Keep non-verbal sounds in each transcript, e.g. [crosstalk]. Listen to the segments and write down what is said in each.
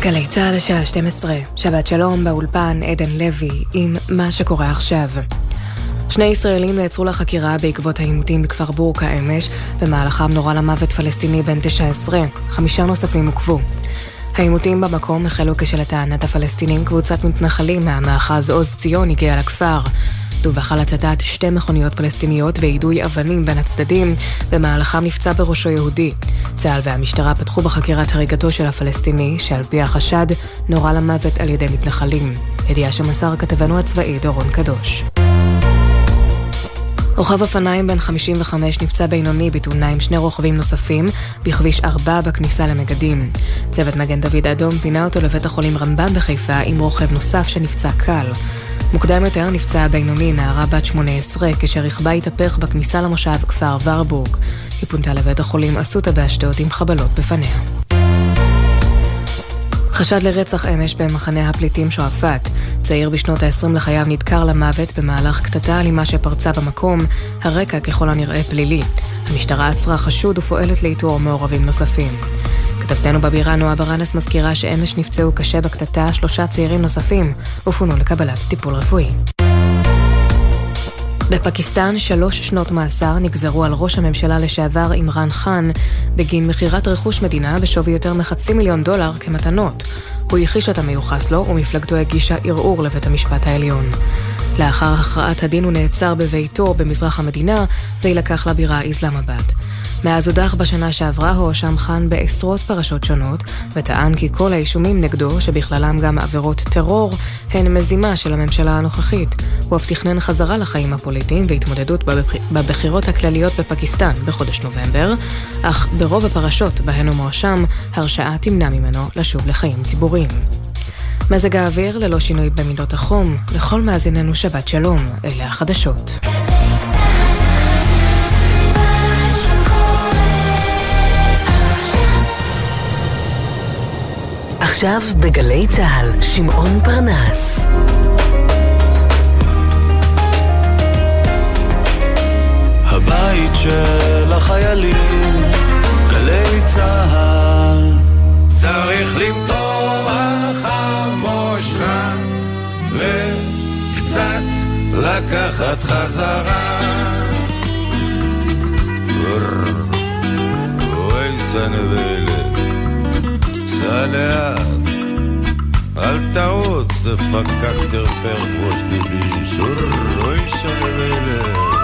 גלי צה"ל השעה 12, שבת שלום באולפן עדן לוי עם מה שקורה עכשיו. שני ישראלים נעצרו לחקירה בעקבות העימותים בכפר בורקה אמש, במהלכם נורה למוות פלסטיני בן 19, חמישה נוספים עוכבו. העימותים במקום החלו כשלטענת הפלסטינים קבוצת מתנחלים מהמאחז עוז ציון הגיעה לכפר. דווח על הצתת שתי מכוניות פלסטיניות ויידוי אבנים בין הצדדים, במהלכם נפצע בראשו יהודי. צה"ל והמשטרה פתחו בחקירת הריגתו של הפלסטיני, שעל פי החשד נורה למוות על ידי מתנחלים. ידיעה שמסר כתבנו הצבאי דורון קדוש. רוכב אופניים בן 55 נפצע בינוני בתאונה עם שני רוכבים נוספים בכביש 4 בכניסה למגדים. צוות מגן דוד אדום פינה אותו לבית החולים רמב"ם בחיפה עם רוכב נוסף שנפצע קל. מוקדם יותר נפצעה בינוני נערה בת 18 כשרכבה התהפך בכניסה למושב כפר ורבורג. היא פונתה לבית החולים אסותא באשדוד עם חבלות בפניה. חשד לרצח אמש במחנה הפליטים שועפאט. צעיר בשנות ה-20 לחייו נדקר למוות במהלך קטטה אלימה שפרצה במקום, הרקע ככל הנראה פלילי. המשטרה עצרה חשוד ופועלת לאיתור מעורבים נוספים. כתבתנו בבירה נועה ברנס מזכירה שאמש נפצעו קשה בקטטה שלושה צעירים נוספים ופונו לקבלת טיפול רפואי. בפקיסטן שלוש שנות מאסר נגזרו על ראש הממשלה לשעבר עמרן חאן בגין מכירת רכוש מדינה בשווי יותר מחצי מיליון דולר כמתנות. הוא הכחיש את המיוחס לו ומפלגתו הגישה ערעור לבית המשפט העליון. לאחר הכרעת הדין הוא נעצר בביתו במזרח המדינה ויילקח לבירה איסלאמבאד. מאז הודח בשנה שעברה הואשם חאן בעשרות פרשות שונות, וטען כי כל האישומים נגדו, שבכללם גם עבירות טרור, הן מזימה של הממשלה הנוכחית. הוא אף תכנן חזרה לחיים הפוליטיים והתמודדות בבחירות הכלליות בפקיסטן בחודש נובמבר, אך ברוב הפרשות בהן הוא מואשם, הרשעה תמנע ממנו לשוב לחיים ציבוריים. מזג האוויר ללא שינוי במידות החום, לכל מאזיננו שבת שלום, אלה החדשות. עכשיו בגלי צה"ל, שמעון פרנס. הבית של החיילים, גלי צה"ל. צריך למטור החמושך וקצת לקחת חזרה. אוי סנבלת לאט, אל תעוץ, דפקק דרפר פרוש דיבי, שור, אוי סנבלת.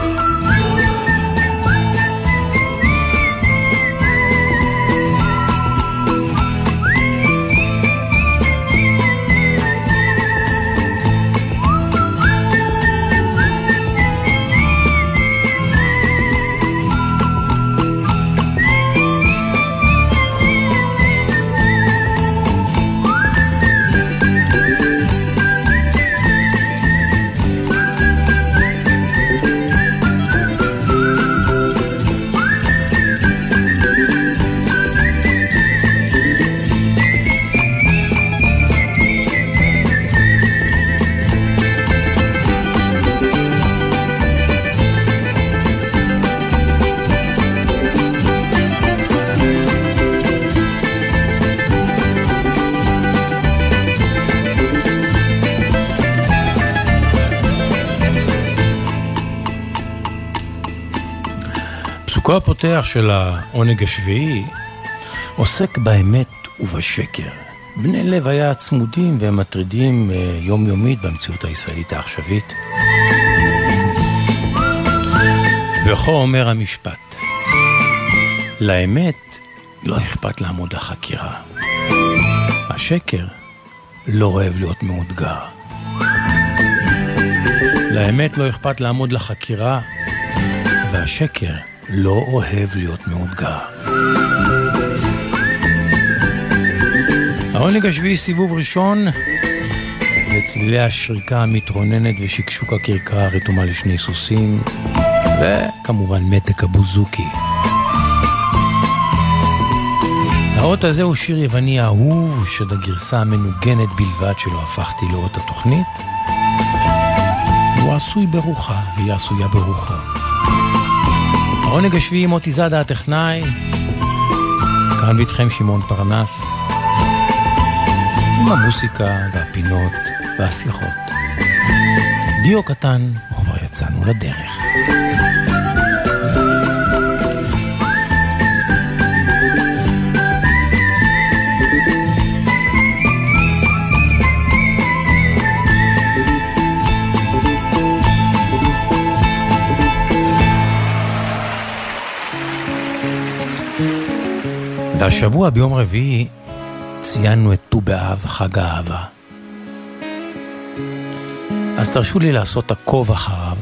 פסוקו הפותח של העונג השביעי עוסק באמת ובשקר. בני לב היה צמודים ומטרידים אה, יומיומית במציאות הישראלית העכשווית. וכה אומר המשפט, לאמת לא אכפת לעמוד לחקירה. השקר לא אוהב להיות מאותגר. לאמת לא אכפת לעמוד לחקירה, והשקר לא אוהב להיות מאותגר. העונג השביעי סיבוב ראשון, לצלילי השריקה המתרוננת ושקשוק הכרכרה הרתומה לשני סוסים, וכמובן מתק הבוזוקי. האות הזה הוא שיר יווני אהוב, שאת הגרסה המנוגנת בלבד שלו הפכתי לאות התוכנית. הוא עשוי ברוחה והיא עשויה ברוחו. העונג השביעי מוטי זאדה הטכנאי, כאן ואיתכם שמעון פרנס, עם המוסיקה והפינות והשיחות. דיו קטן, וכבר יצאנו לדרך. והשבוע ביום רביעי ציינו את ט"ו באב, חג האהבה. אז תרשו לי לעשות עקוב אחריו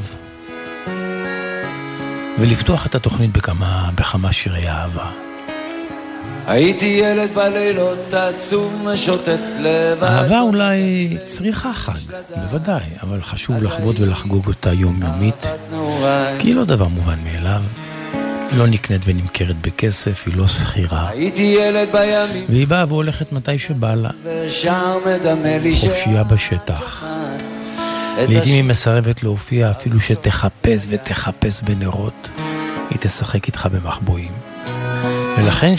ולפתוח את התוכנית בכמה, בכמה שירי אהבה. הייתי ילד בלילות עצום משוטט לבד. אהבה אולי צריכה חג, בוודאי, אבל חשוב לחוות ולחגוג אותה יומיומית, כי היא לא דבר מובן מאליו. לא נקנית ונמכרת בכסף, היא לא שכירה. הייתי ילד בימים, והיא באה והולכת מתי שבא לה, חופשייה בשטח. לעתים היא מסרבת להופיע אפילו שתחפש ותחפש בנרות, היא תשחק איתך במחבואים. ולכן.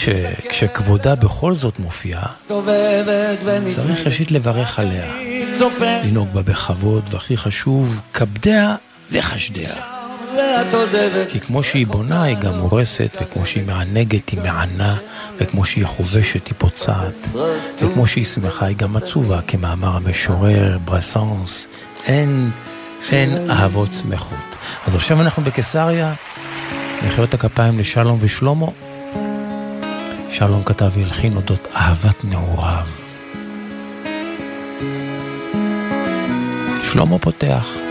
כשכבודה בכל זאת מופיעה, צריך ראשית לברך עליה, לנהוג בה בכבוד, והכי חשוב, כבדיה וחשדיה. כי כמו שהיא בונה, היא גם הורסת, וכמו שהיא מענגת, היא מענה, וכמו שהיא חובשת, היא פוצעת, וכמו שהיא שמחה, היא גם עצובה, כמאמר המשורר, ברסנס, אין, אין אהבות שמחות. אז עכשיו אנחנו בקיסריה, מחיאות הכפיים לשלום ושלמה. שלום כתב והלחין אודות אהבת נעוריו. שלמה פותח.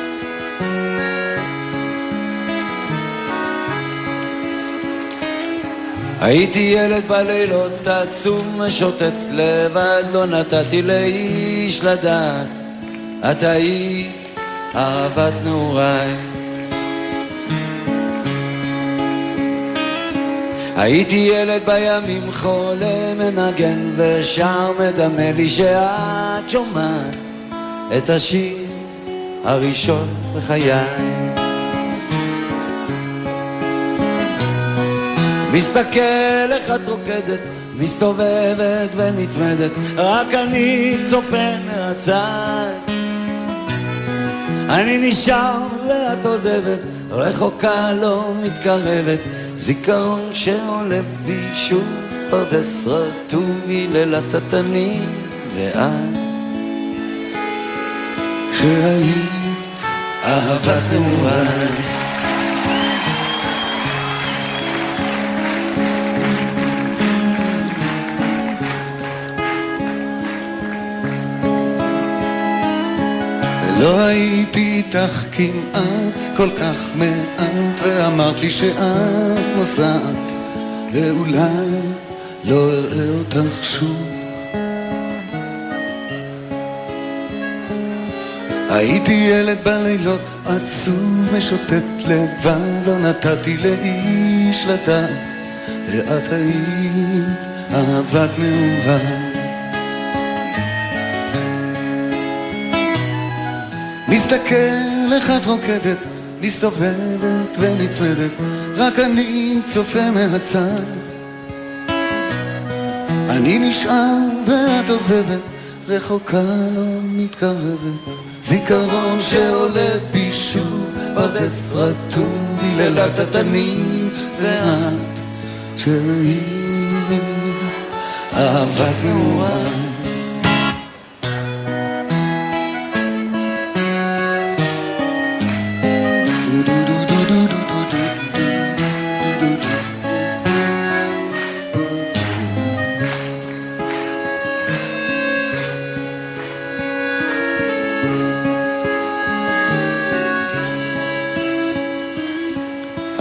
הייתי ילד בלילות עצום משוטט לבד, לא נתתי לאיש לדעת, את היית אהבת נעוריי. הייתי ילד בימים חולה מנגן ושר מדמה לי שאת שומעת את השיר הראשון בחיי. מסתכל איך את רוקדת, מסתובבת ונצמדת, רק אני צופה מהצד. אני נשאר ואת עוזבת, רחוקה לא מתקרבת, זיכרון שעולה בי שוב, פרדס רטוב מלילת התנים, ואת שהיית אהבת נעוריי. לא הייתי איתך כמעט כל כך מעט ואמרת לי שאת נוסעת ואולי לא אראה אותך שוב. הייתי ילד בלילות עצוב משוטט לבד לא נתתי לאיש לדעת ואת היית אהבת נעוריי מסתכל איך את רוקדת, מסתובבת ונצמדת, רק אני צופה מהצד. אני נשאר ואת עוזבת, רחוקה לא מתקרבת, זיכרון שעולה בי שוב, פרדס רטוב מלילת התנים, ואת שהיא אהבת נעוריי.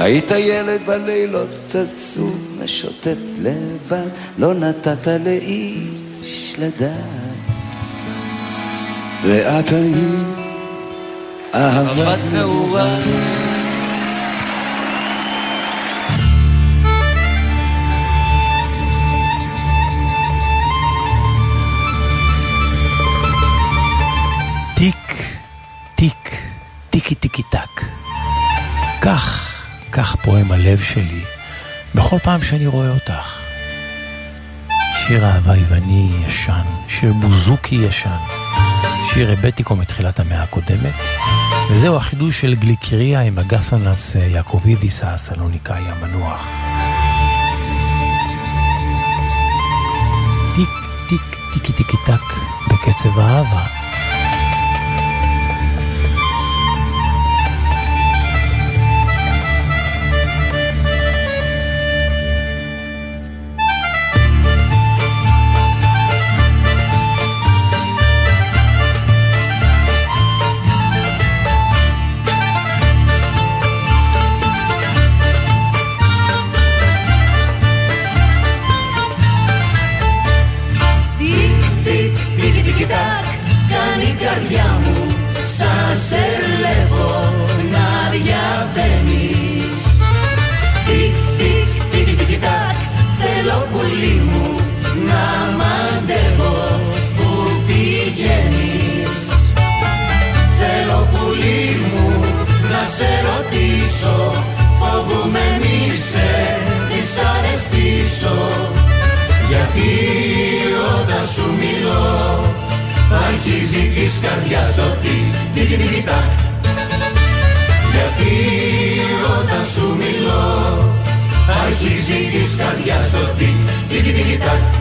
היית ילד בלילות עצוב, משוטט לבד, לא נתת לאיש לדעת. ואת היית אהבת נעורה. הלב שלי בכל פעם שאני רואה אותך. שיר אהבה יווני ישן, שיר בוזוקי ישן, שיר רבטיקו מתחילת המאה הקודמת, וזהו החידוש של גליקריה עם הגסונס יעקובידיס הסלוניקאי המנוח. טיק טיק טיקי טיקי טק בקצב האהבה. της καρδιάς το τι, τι, τι, Γιατί όταν σου μιλώ αρχίζει της καρδιάς το τι, τι, τι, τι,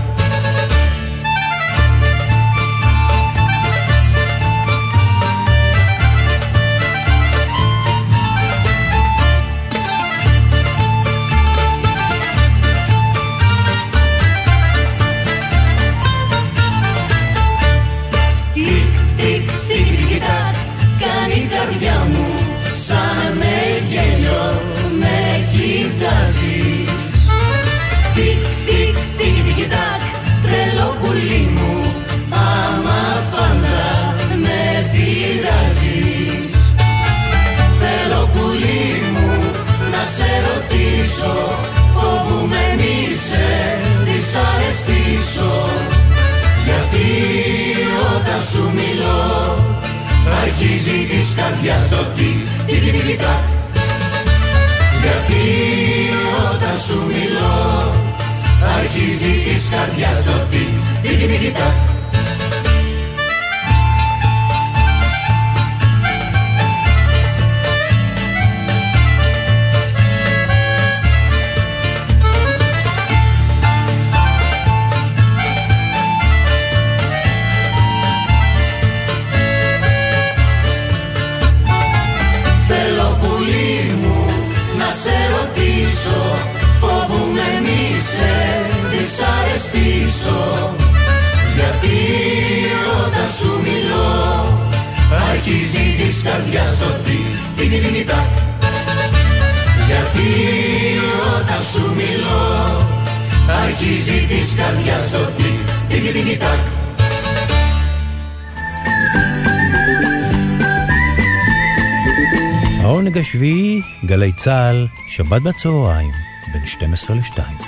καρδιά στο τι, τι, τι, τι, Γιατί όταν σου μιλώ, αρχίζει της καρδιάς το τι, τι, τι, τι, צה"ל, שבת בצהריים, בין 12 ל-2.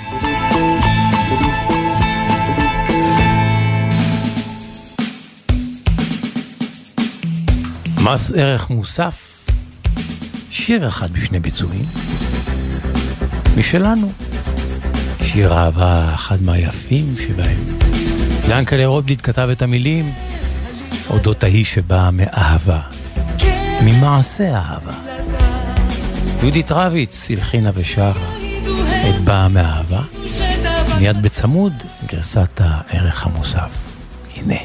מס ערך מוסף, שיר אחד בשני ביצועים, משלנו. שיר אהבה אחד מהיפים שבהם. ינקלה רובליט כתב את המילים אודות ההיא שבאה מאהבה, ממעשה אהבה. יהודית רביץ הלחינה ושרה את באה מאהבה, מיד בצמוד גרסת הערך המוסף. הנה.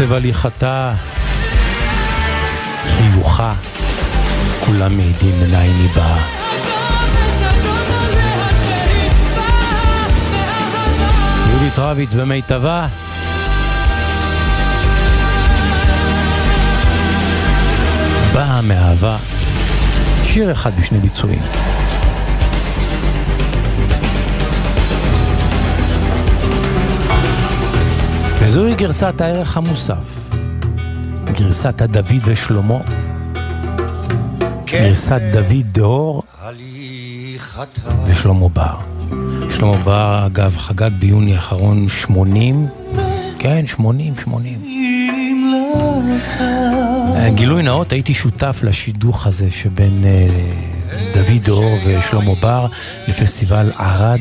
קצב הליכתה, חיוכה, כולם מעידים מנין היא באה. יהודית רביץ במיטבה. באה מאהבה, שיר אחד בשני ביצועים. וזוהי גרסת הערך המוסף, גרסת הדוד ושלמה, גרסת דוד דהור. ושלמה בר. שלמה בר, אגב, חגג ביוני האחרון 80, כן, 80, 80. גילוי נאות, הייתי שותף לשידוך הזה שבין דוד דור ושלמה בר לפסטיבל ערד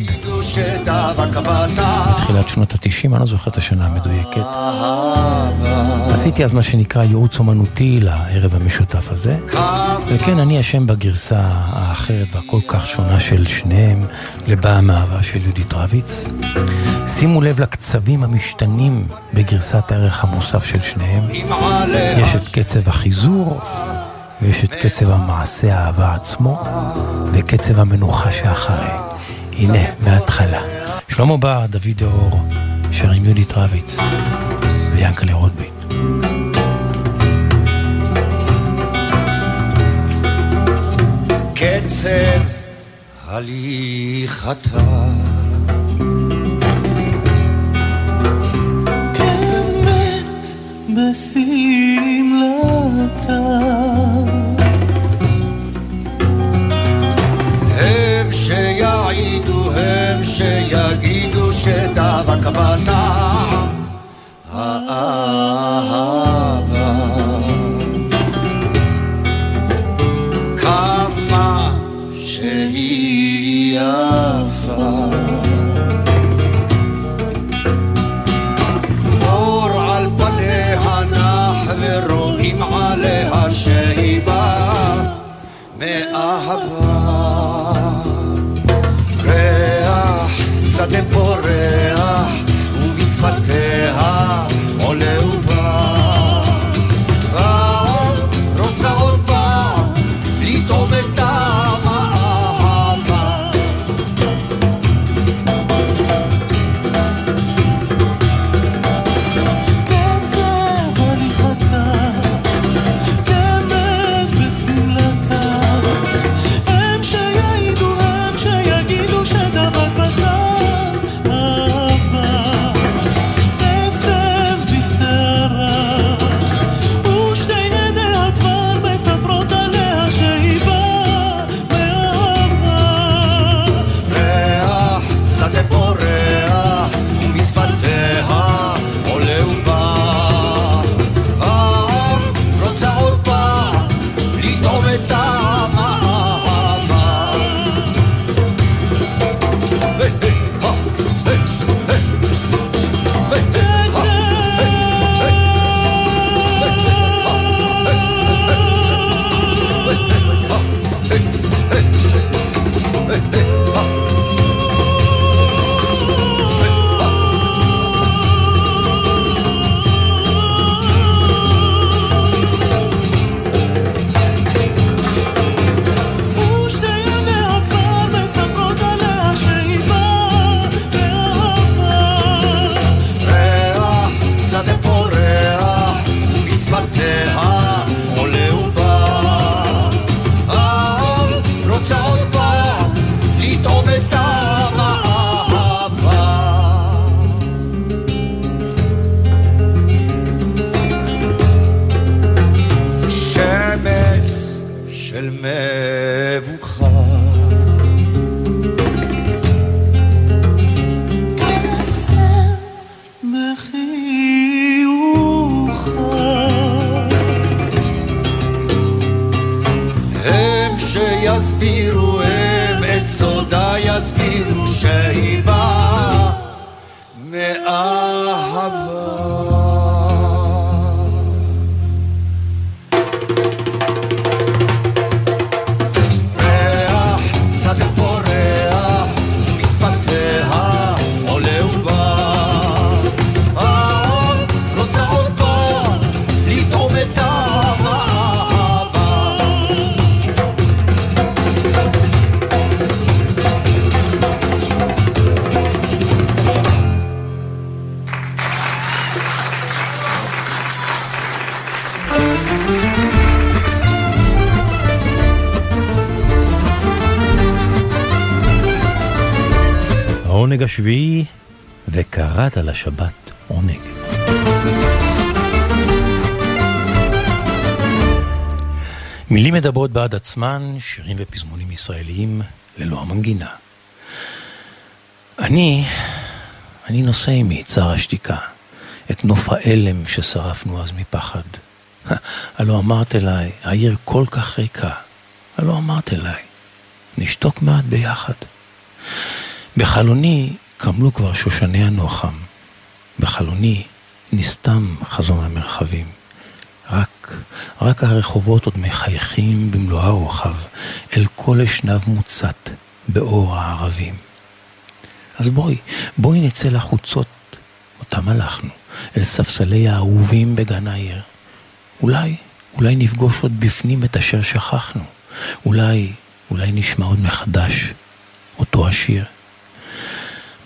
בתחילת שנות התשעים, אני לא זוכר את השנה המדויקת. עשיתי אז מה שנקרא ייעוץ אומנותי לערב המשותף הזה, וכן, אני אשם בגרסה האחרת והכל כך שונה של שניהם לבאה מאהבה של יהודית רביץ. שימו לב לקצבים המשתנים בגרסת הערך המוסף של שניהם. יש את קצב החיזור. ויש את קצב המעשה האהבה עצמו, וקצב המנוחה שאחרי. הנה, מההתחלה. שלמה בר, דוד אור, שר עם יהודית רביץ ויאנקלה רוטבין. קצב הליכתה כמת בשמלתה שיעידו הם שיגידו שדבק בטעם האהבה. כמה שהיא יפה. אור על פניה נח ורואים עליה שהיא באה מאהבה Ole. שהיא באה מאהבה. השביעי, וקראת לשבת עונג. מילים מדברות בעד עצמן, שירים ופזמונים ישראליים ללא המנגינה. אני, אני נושא עימי צער השתיקה, את נוף האלם ששרפנו אז מפחד. [laughs] הלא אמרת אליי, העיר כל כך ריקה. הלא אמרת אליי, נשתוק מעט ביחד. בחלוני קמלו כבר שושני הנוחם. בחלוני נסתם חזון המרחבים. רק, רק הרחובות עוד מחייכים במלוא הרוחב, אל כל אשנב מוצת באור הערבים. אז בואי, בואי נצא לחוצות, אותם הלכנו, אל ספסלי האהובים בגן העיר. אולי, אולי נפגוש עוד בפנים את אשר שכחנו. אולי, אולי נשמע עוד מחדש אותו השיר.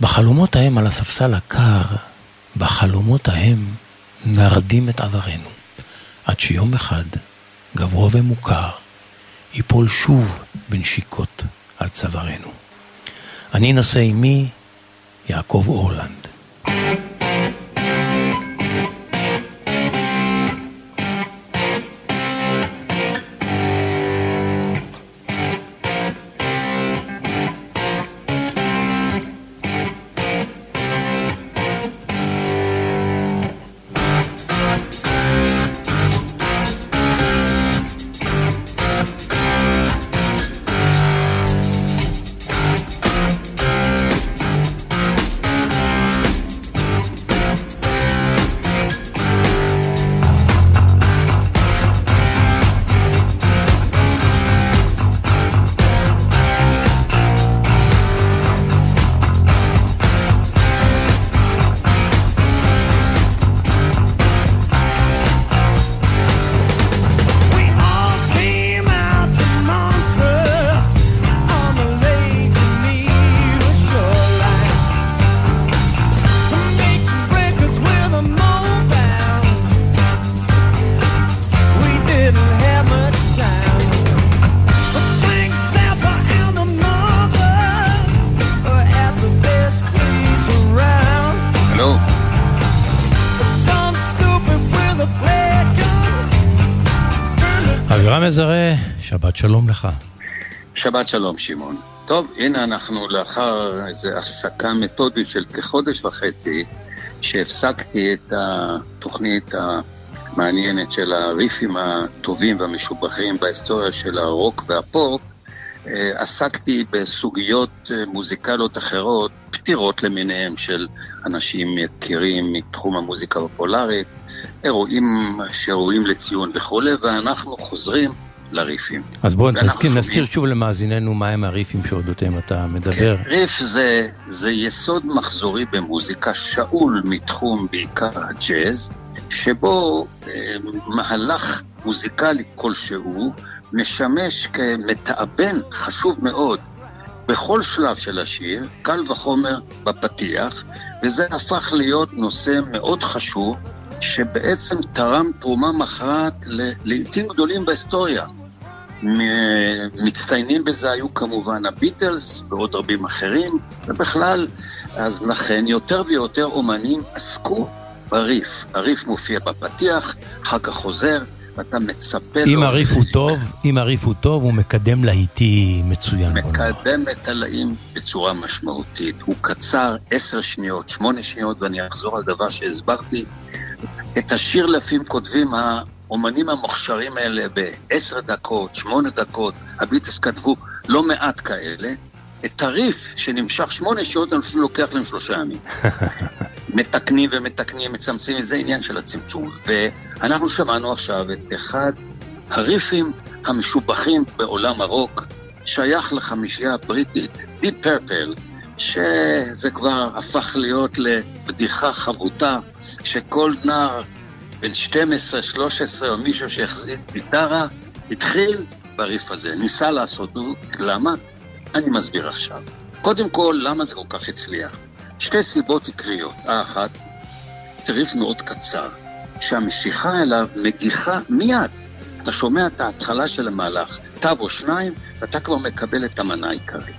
בחלומות ההם על הספסל הקר, בחלומות ההם נרדים את עברנו. עד שיום אחד, גבוה ומוכר, ייפול שוב בנשיקות על צווארנו. אני נושא עימי יעקב אורלנד. מזרה, לך. שבת שלום, שמעון. טוב, הנה אנחנו לאחר איזו הפסקה מתודית של כחודש וחצי, שהפסקתי את התוכנית המעניינת של הריפים הטובים והמשובחים בהיסטוריה של הרוק והפופ, אה, עסקתי בסוגיות אה, מוזיקליות אחרות, פטירות למיניהם של אנשים יקירים מתחום המוזיקה הפופולרית, אירועים שראויים לציון וכולי, ואנחנו חוזרים לריפים. אז בואו נזכיר, נזכיר שוב למאזיננו מהם הריפים שאודותיהם אתה מדבר. כן, ריף זה, זה יסוד מחזורי במוזיקה, שאול מתחום בעיקר הג'אז, שבו אה, מהלך מוזיקלי כלשהו משמש כמתאבן חשוב מאוד בכל שלב של השיר, קל וחומר בפתיח, וזה הפך להיות נושא מאוד חשוב, שבעצם תרם תרומה מכרעת לעיתים גדולים בהיסטוריה. מצטיינים בזה היו כמובן הביטלס ועוד רבים אחרים, ובכלל, אז לכן יותר ויותר אומנים עסקו בריף. הריף מופיע בפתיח, אחר כך חוזר, ואתה מצפה לו... אם הריף הוא טוב, אם הריף הוא טוב, הוא מקדם להיטי מצוין. מקדם את הלאים בצורה משמעותית. הוא קצר עשר שניות, שמונה שניות, ואני אחזור על דבר שהסברתי. את השיר לפעמים כותבים האומנים המוכשרים האלה בעשר דקות, שמונה דקות, הביטס כתבו לא מעט כאלה. את הריף שנמשך שמונה שעות, לפעמים לוקח להם שלושה ימים. [laughs] מתקנים ומתקנים, מצמצמים, זה עניין של הצמצום. ואנחנו שמענו עכשיו את אחד הריפים המשובחים בעולם הרוק, שייך לחמישייה הבריטית, Deep Purple, שזה כבר הפך להיות לבדיחה חבוטה, שכל נער בן 12, 13 או מישהו שהחזיק גיטרה, התחיל בריף הזה, ניסה לעשות, למה? אני מסביר עכשיו. קודם כל, למה זה כל כך הצליח? שתי סיבות עיקריות. האחת, צריף מאוד קצר, שהמשיכה אליו מגיחה מיד. אתה שומע את ההתחלה של המהלך, תו או שניים, ואתה כבר מקבל את המנה העיקרית.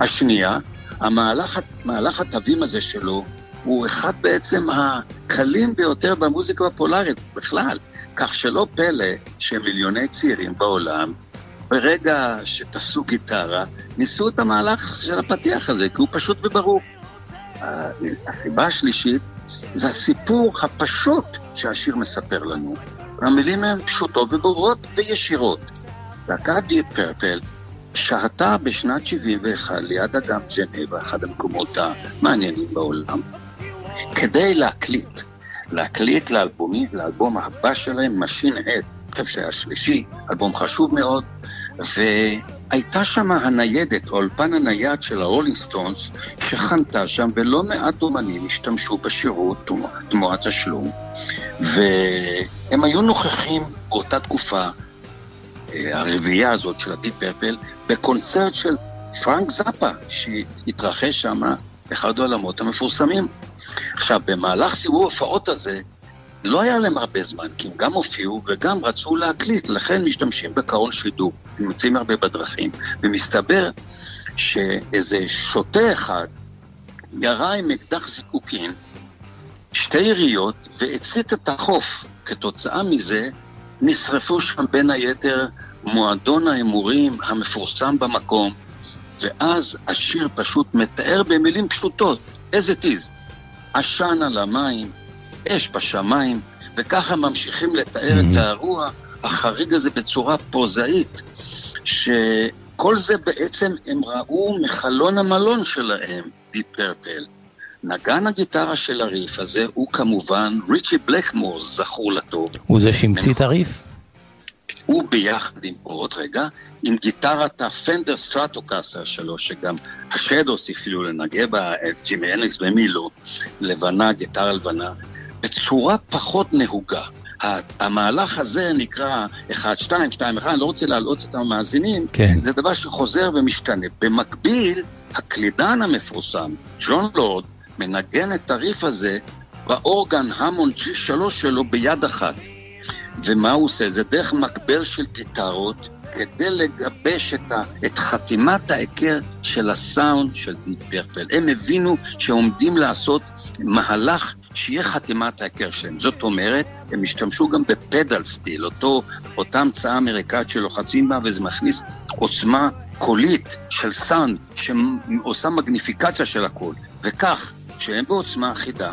השנייה, המהלך התווים הזה שלו הוא אחד בעצם הקלים ביותר במוזיקה הפולארית בכלל, כך שלא פלא שמיליוני צעירים בעולם, ברגע שתפסו גיטרה, ניסו את המהלך של הפתיח הזה, כי הוא פשוט וברור. הסיבה השלישית זה הסיפור הפשוט שהשיר מספר לנו. המילים הן פשוטות וברורות וישירות. להקת דיפ פרפל שהתה בשנת 71 ליד אגם ג'נבה, אחד המקומות המעניינים בעולם, כדי להקליט. להקליט לאלבומי, לאלבום הבא שלהם, Machine אני חושב שהיה שלישי, אלבום חשוב מאוד, והייתה שם הניידת, או האולפן הנייד של הרולינג סטונס, שחנתה שם, ולא מעט אומנים השתמשו בשירות תמורת תשלום, והם היו נוכחים באותה תקופה, אה, הרביעייה הזאת של הדיפ פרפל, בקונצרט של פרנק זאפה, שהתרחש שם אחד העולמות המפורסמים. עכשיו, במהלך סיבוב ההופעות הזה, לא היה להם הרבה זמן, כי הם גם הופיעו וגם רצו להקליט, לכן משתמשים בקרון שידור, הם יוצאים הרבה בדרכים, ומסתבר שאיזה שוטה אחד ירה עם אקדח זיקוקין שתי יריות והצית את החוף. כתוצאה מזה נשרפו שם בין היתר מועדון ההימורים המפורסם במקום, ואז השיר פשוט מתאר במילים פשוטות, as it is, עשן על המים, אש בשמיים, וככה ממשיכים לתאר mm-hmm. את האירוע החריג הזה בצורה פרוזאית, שכל זה בעצם הם ראו מחלון המלון שלהם, דיפ פרפל. נגן הגיטרה של הריף הזה הוא כמובן ריצ'י בלקמור, זכור לטוב. הוא זה שהמציא את הריף? הוא ביחד עם, עוד רגע, עם גיטרת הפנדר סטרטוקאסר שלו, שגם השאדוס הפעילו לנגן בה, ג'ימי הנריקס ומילו, לבנה, גיטרה לבנה, בצורה פחות נהוגה. המהלך הזה נקרא 1, 2, 2, 1, אני לא רוצה להלאות את המאזינים, כן. זה דבר שחוזר ומשתנה. במקביל, הקלידן המפורסם, ג'ון לורד, מנגן את הריף הזה באורגן המונד C3 שלו ביד אחת. ומה הוא עושה? זה דרך מגבר של גיטרות כדי לגבש את, ה, את חתימת ההיכר של הסאונד של דיפ פרפל. הם הבינו שעומדים לעשות מהלך שיהיה חתימת ההיכר שלהם. זאת אומרת, הם השתמשו גם בפדל סטיל, אותו, אותה המצאה אמריקאית שלוחצים בה וזה מכניס עוצמה קולית של סאונד שעושה מגניפיקציה של הקול. וכך, כשהם בעוצמה אחידה,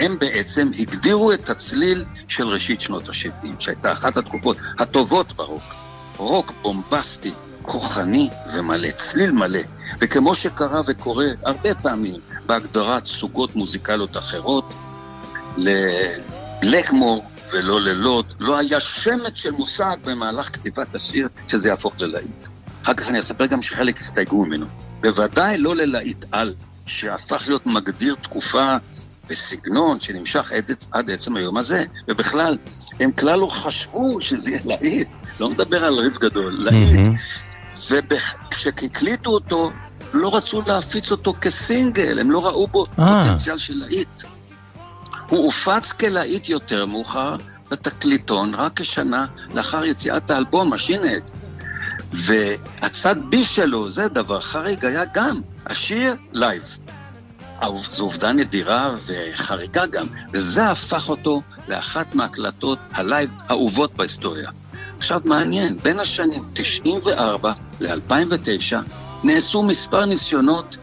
הם בעצם הגדירו את הצליל של ראשית שנות ה-70, שהייתה אחת התקופות הטובות ברוק. רוק בומבסטי, כוחני ומלא, צליל מלא. וכמו שקרה וקורה הרבה פעמים בהגדרת סוגות מוזיקליות אחרות, ללקמור ולא ללוד, לא היה שמץ של מושג במהלך כתיבת השיר שזה יהפוך ללהיט. אחר כך אני אספר גם שחלק הסתייגו ממנו. בוודאי לא ללהיט על, שהפך להיות מגדיר תקופה בסגנון שנמשך עד, עד עצם היום הזה, ובכלל, הם כלל לא חשבו שזה יהיה להיט, לא מדבר על ריב גדול, להיט. וכשהקליטו אותו, לא רצו להפיץ אותו כסינגל, הם לא ראו בו אה. פוטנציאל של להיט. הוא הופץ כלהיט יותר מאוחר בתקליטון, רק כשנה לאחר יציאת האלבום, המשין הד. והצד B שלו, זה דבר חריג, היה גם השיר לייב. זו עובדה נדירה וחריגה גם, וזה הפך אותו לאחת מהקלטות הלייב האהובות בהיסטוריה. עכשיו מעניין, בין השנים 94 ל-2009 נעשו מספר ניסיונות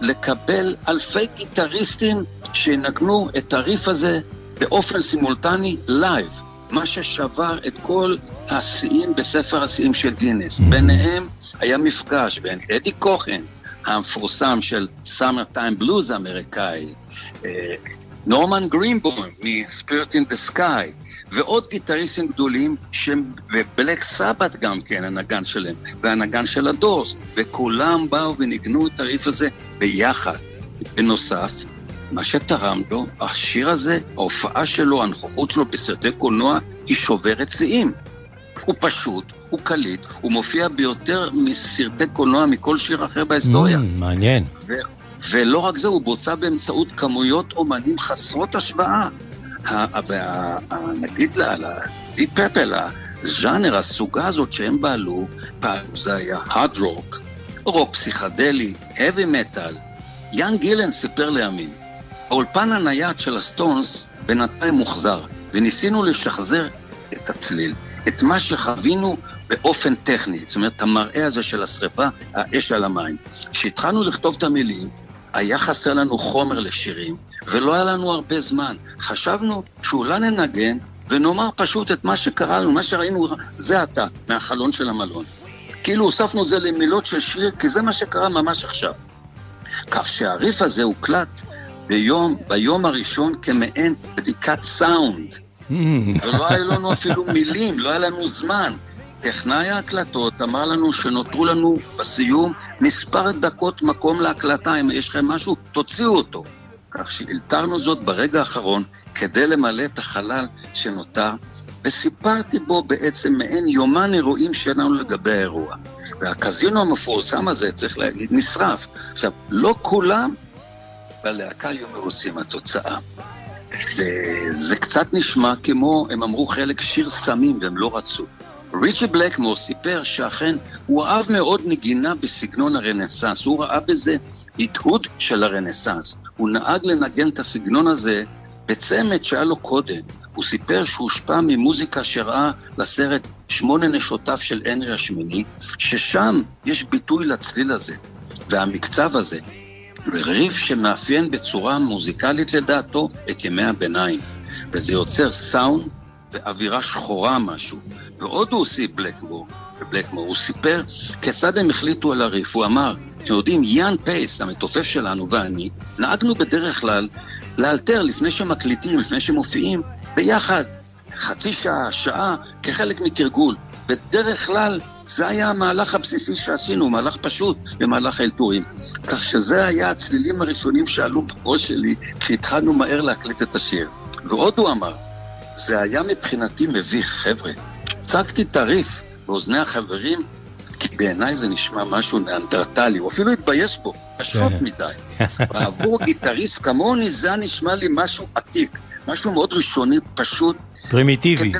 לקבל אלפי גיטריסטים שינגנו את הריף הזה באופן סימולטני לייב, מה ששבר את כל השיאים בספר השיאים של גינס. ביניהם היה מפגש בין אדי קוקרן, המפורסם של Summertime Blues האמריקאי, נורמן גרינבאום מ-Spirit in the Sky, ועוד גיטריסטים גדולים, שהם, ובלק סבת גם כן, הנגן שלהם, והנגן של הדורס, וכולם באו וניגנו את הריף הזה ביחד. בנוסף, מה שתרם לו, השיר הזה, ההופעה שלו, הנוכחות שלו בסרטי קולנוע, היא שוברת שיאים. הוא פשוט, הוא קליט, הוא מופיע ביותר מסרטי קולנוע מכל שיר אחר בהיסטוריה. Mm, מעניין. ו- ולא רק זה, הוא בוצע באמצעות כמויות אומנים חסרות השוואה. נגיד לדיפ פפל, הז'אנר, הסוגה הזאת שהם פעלו, פעם זה היה הארד רוק, רוק פסיכדלי, heavy metal. יאן גילן סיפר לימים, האולפן הנייד של הסטונס בינתיים מוחזר, וניסינו לשחזר את הצליל, את מה שחווינו באופן טכני, זאת אומרת, המראה הזה של השרפה, האש על המים. כשהתחלנו לכתוב את המילים, היה חסר לנו חומר לשירים, ולא היה לנו הרבה זמן. חשבנו שאולי ננגן ונאמר פשוט את מה שקרה לנו, מה שראינו זה עתה, מהחלון של המלון. כאילו הוספנו את זה למילות של שיר, כי זה מה שקרה ממש עכשיו. כך שהריף הזה הוקלט ביום, ביום הראשון כמעין בדיקת סאונד. ולא היה לנו אפילו מילים, לא היה לנו זמן. טכנאי ההקלטות אמר לנו שנותרו לנו בסיום מספר דקות מקום להקלטה, אם יש לכם משהו, תוציאו אותו. כך שאילתרנו זאת ברגע האחרון כדי למלא את החלל שנותר, וסיפרתי בו בעצם מעין יומן אירועים שלנו לגבי האירוע. והקזינו המפורסם הזה, צריך להגיד, נשרף. עכשיו, לא כולם בלהקה היו מרוצים מהתוצאה. זה, קצת נשמע כמו, הם אמרו חלק שיר סמים והם לא רצו. ריצ'י בלקמור סיפר שאכן הוא אהב מאוד נגינה בסגנון הרנסאנס, הוא ראה בזה הדהוד של הרנסאנס. הוא נהג לנגן את הסגנון הזה בצמד שהיה לו קודם. הוא סיפר שהוא הושפע ממוזיקה שראה לסרט שמונה נשותיו של הנרי השמיני, ששם יש ביטוי לצליל הזה. והמקצב הזה, ריף שמאפיין בצורה מוזיקלית לדעתו את ימי הביניים. וזה יוצר סאונד ואווירה שחורה משהו. ועוד הוא הוסיף בלקמור, בבלקמור, הוא סיפר כיצד הם החליטו על הריף. הוא אמר, אתם יודעים, יאן פייס, המתופף שלנו ואני, נהגנו בדרך כלל לאלתר לפני שמקליטים, לפני שמופיעים, ביחד, חצי שעה, שעה, כחלק מתרגול. בדרך כלל זה היה המהלך הבסיסי שעשינו, מהלך פשוט במהלך האלתורים. כך שזה היה הצלילים הראשונים שעלו בראש שלי כשהתחלנו מהר להקליט את השיר. ועוד הוא אמר, זה היה מבחינתי מביך, חבר'ה. הצגתי את הריף באוזני החברים, כי בעיניי זה נשמע משהו ניאנדרטלי, הוא אפילו התבייש בו, פשוט כן. מדי. ועבור גיטריסט כמוני זה נשמע לי משהו עתיק, משהו מאוד ראשוני, פשוט. פרימיטיבי.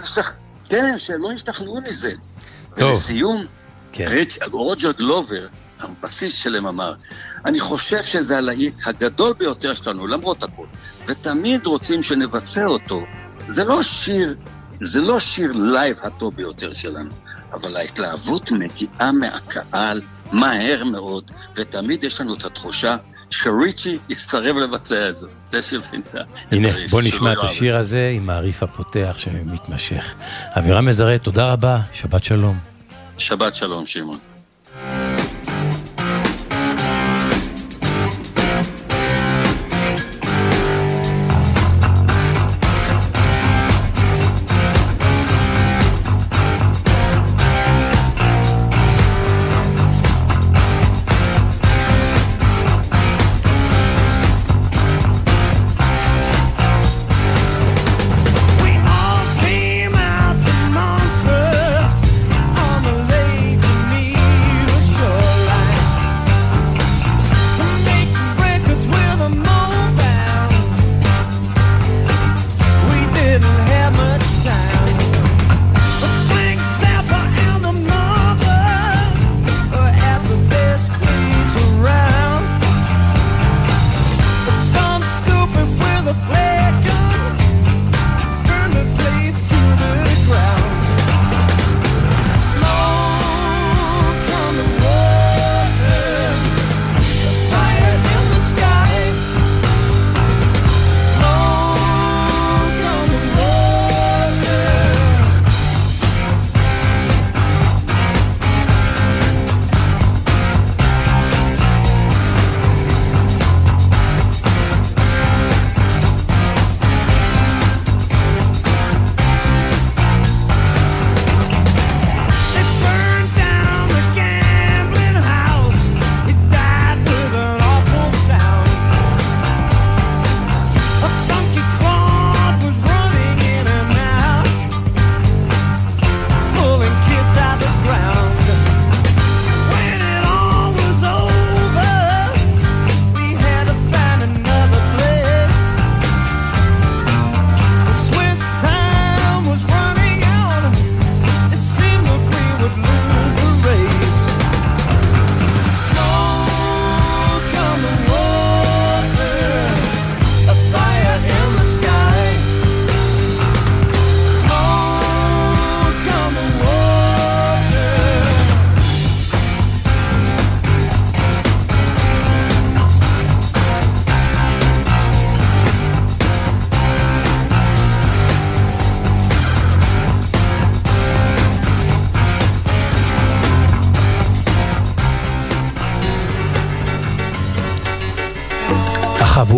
כן, שלא ישתכנעו מזה. טוב. ולסיום, כן. רוג'ר גלובר, הבסיס שלהם אמר, אני חושב שזה הלהיט הגדול ביותר שלנו, למרות הכל, ותמיד רוצים שנבצע אותו. זה לא שיר, זה לא שיר לייב הטוב ביותר שלנו, אבל ההתלהבות מגיעה מהקהל מהר מאוד, ותמיד יש לנו את התחושה שריצ'י יצטרף לבצע את זה. זה שפינתה. הנה, בוא נשמע את השיר הזה עם הריף הפותח שמתמשך. אבירם מזרה, תודה רבה, שבת שלום. שבת שלום, שמעון.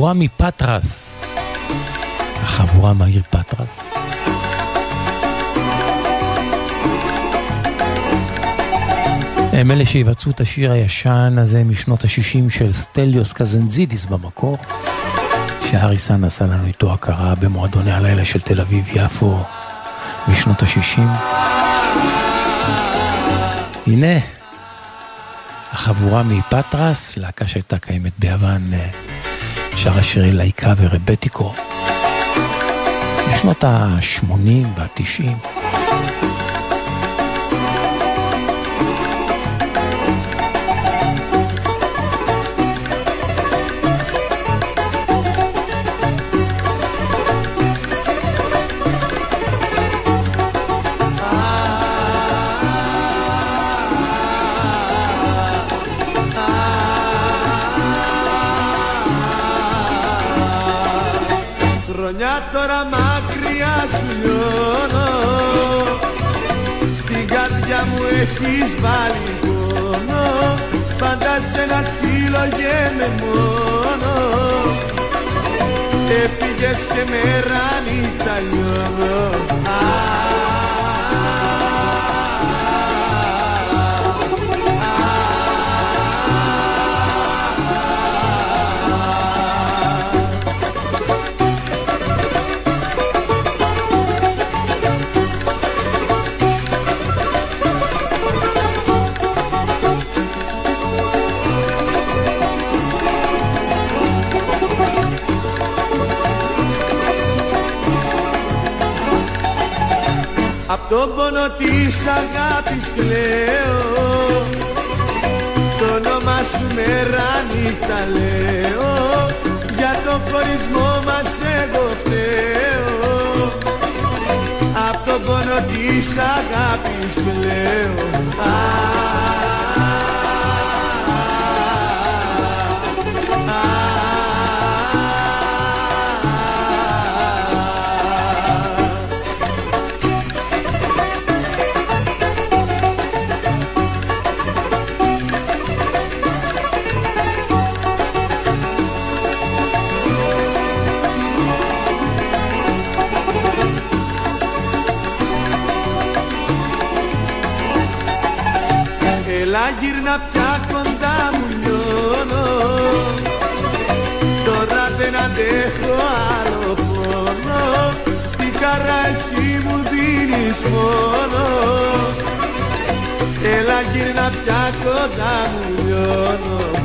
החבורה מפטרס, החבורה מהעיר פטרס. הם אלה שיבצעו את השיר הישן הזה משנות ה-60 של סטליוס קזנזידיס במקור, שאריסן עשה לנו איתו הכרה במועדוני הלילה של תל אביב-יפו משנות ה-60. הנה, החבורה מפטרס, להקה שהייתה קיימת ביוון, אה, שרה שירי לייקה ורבטיקו. בשנות ה-80 וה-90. Έχεις βάλει πόνο Πάντα σε ένα σύλλο με μόνο. Έφυγες και μέρα νύχτα λιώνω τον πόνο της αγάπης κλαίω. Το όνομα σου μέρα νύχτα λέω. Για το χωρισμό μας εγώ φταίω. Απ' τον πόνο της αγάπης κλαίω γύρνα πια κοντά μου λιώνω. Τώρα δεν αντέχω άλλο πόνο. Τη χαρά εσύ μου δίνεις μόνο. Έλα γύρνα πια κοντά μου λιώνω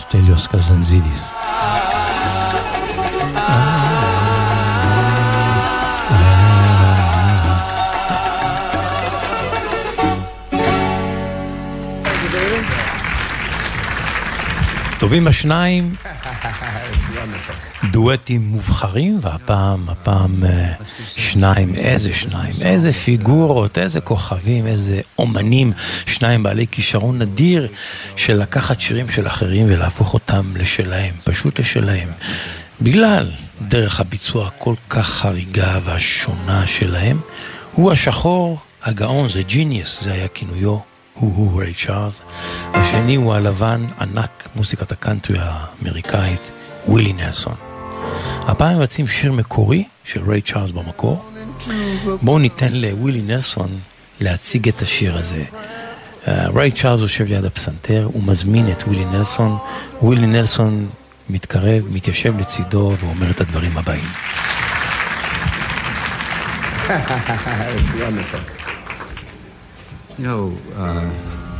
אסטליוס קזנזידיס. טובים השניים, דואטים מובחרים, והפעם, הפעם אה, שניים, איזה שניים, איזה פיגורות, איזה כוכבים, איזה אומנים, שניים בעלי כישרון נדיר של לקחת שירים של אחרים ולהפוך אותם לשלהם, פשוט לשלהם. בגלל דרך הביצוע הכל כך חריגה והשונה שלהם, הוא השחור, הגאון, The Genius, זה היה כינויו, הוא-הוא ריי צ'ארלס. השני הוא הלבן, ענק מוזיקת הקאנטרי האמריקאית, ווילי נלסון. הפעם מבצעים שיר מקורי של ריי צ'ארלס במקור. בואו ניתן לווילי נלסון להציג את השיר הזה ריי צ'ארלס יושב ליד הפסנתר, הוא מזמין את ווילי נלסון. ווילי נלסון מתקרב, מתיישב לצידו ואומר את הדברים הבאים. it's wonderful. You know, uh,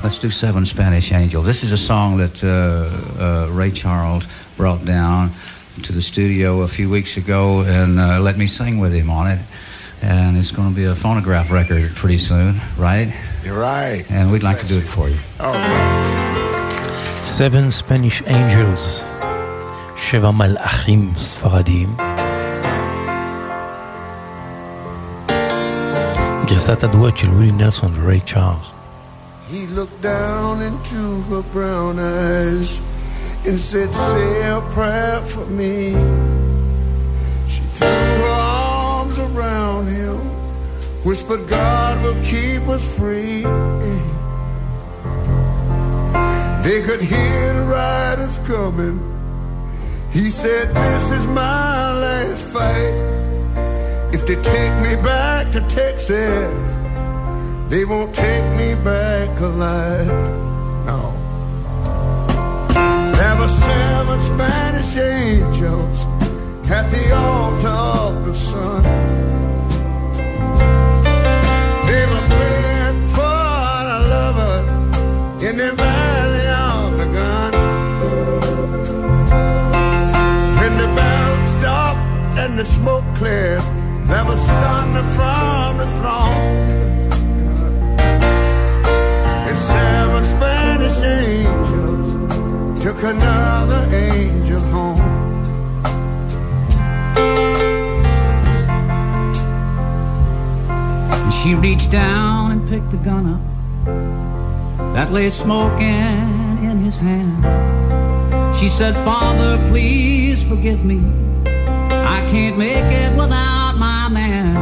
let's do Seven Spanish Angels. This is a song that uh, uh, Ray Charles brought down to the studio a few weeks ago and uh, let me sing with him on it. And it's going to be a phonograph record pretty soon, right? You're right. And we'd like to do it for you. Oh, wow. Seven Spanish Angels, שבע מלאכים ספרדיים. גרסת הדואט של ווילי נלסון וריי צ'ארלס. He looked down into her brown eyes and said, Say a prayer for me. She threw her arms around him, whispered, God will keep us free. They could hear the riders coming. He said, This is my last fight. If they take me back to Texas, they won't take me back alive. No. There were seven Spanish angels at the altar another angel home. And she reached down and picked the gun up that lay smoking in his hand. She said, Father, please forgive me. I can't make it without my man.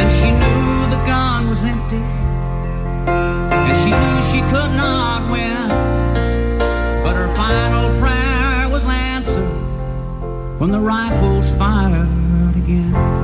And she knew the gun was empty. She could not win. But her final prayer was answered when the rifles fired again.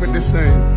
With this thing.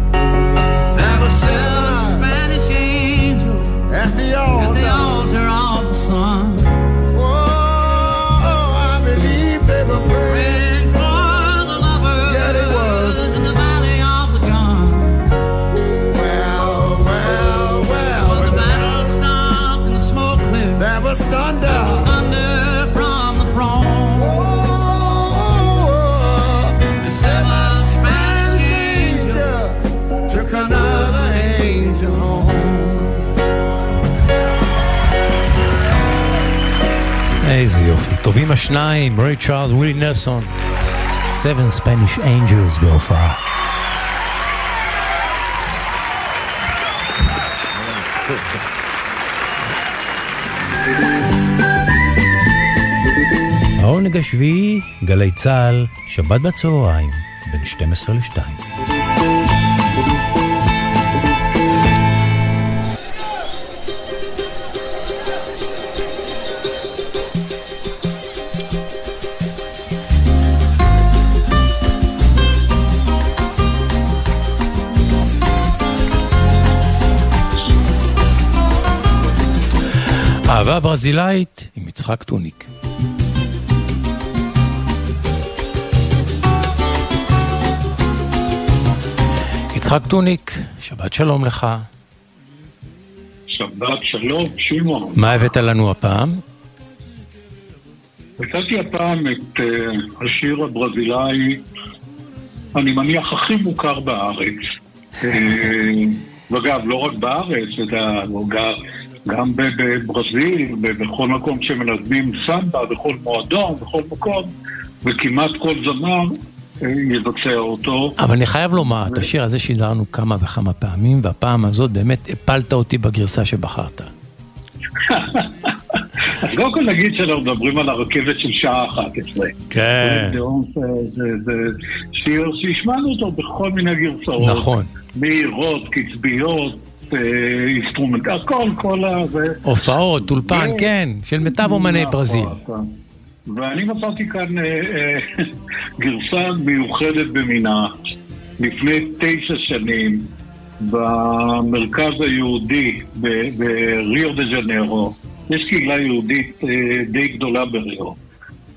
יופי. טובים השניים, ריי צ'ארלס, ווילי נלסון. Seven Spanish Angels בהופעה. העונג השביעי, גלי צה"ל, שבת בצהריים, בין 12 ל-2. אהבה והברזילאית עם יצחק טוניק. יצחק טוניק, שבת שלום לך. שבת שלום, שמעון. מה הבאת לנו הפעם? הבאתי הפעם את uh, השיר הברזילאי, אני מניח, הכי מוכר בארץ. uh, [laughs] ואגב, לא רק בארץ, אתה גם, גם בברזיל, בכל מקום שמנגנים סמבה, בכל מועדון, בכל מקום, וכמעט כל זמר יבצע אותו. אבל אני חייב לומר, את השיר הזה שידרנו כמה וכמה פעמים, והפעם הזאת באמת הפלת אותי בגרסה שבחרת. [laughs] אז קודם כל נגיד שאנחנו מדברים על הרכבת של שעה 11. כן. זה שיר שהשמענו אותו בכל מיני גרסאות. נכון. מהירות, קצביות, אה, אינסטרומנט, הכל, כל ה... הופעות, אולפן, כן, של מיטב אומני נכון, ברזיל. נכון. ואני מצאתי כאן אה, אה, [laughs] גרסה מיוחדת במינה, לפני תשע שנים, במרכז היהודי בריו דה ז'נרו. יש קהילה יהודית אה, די גדולה בריו.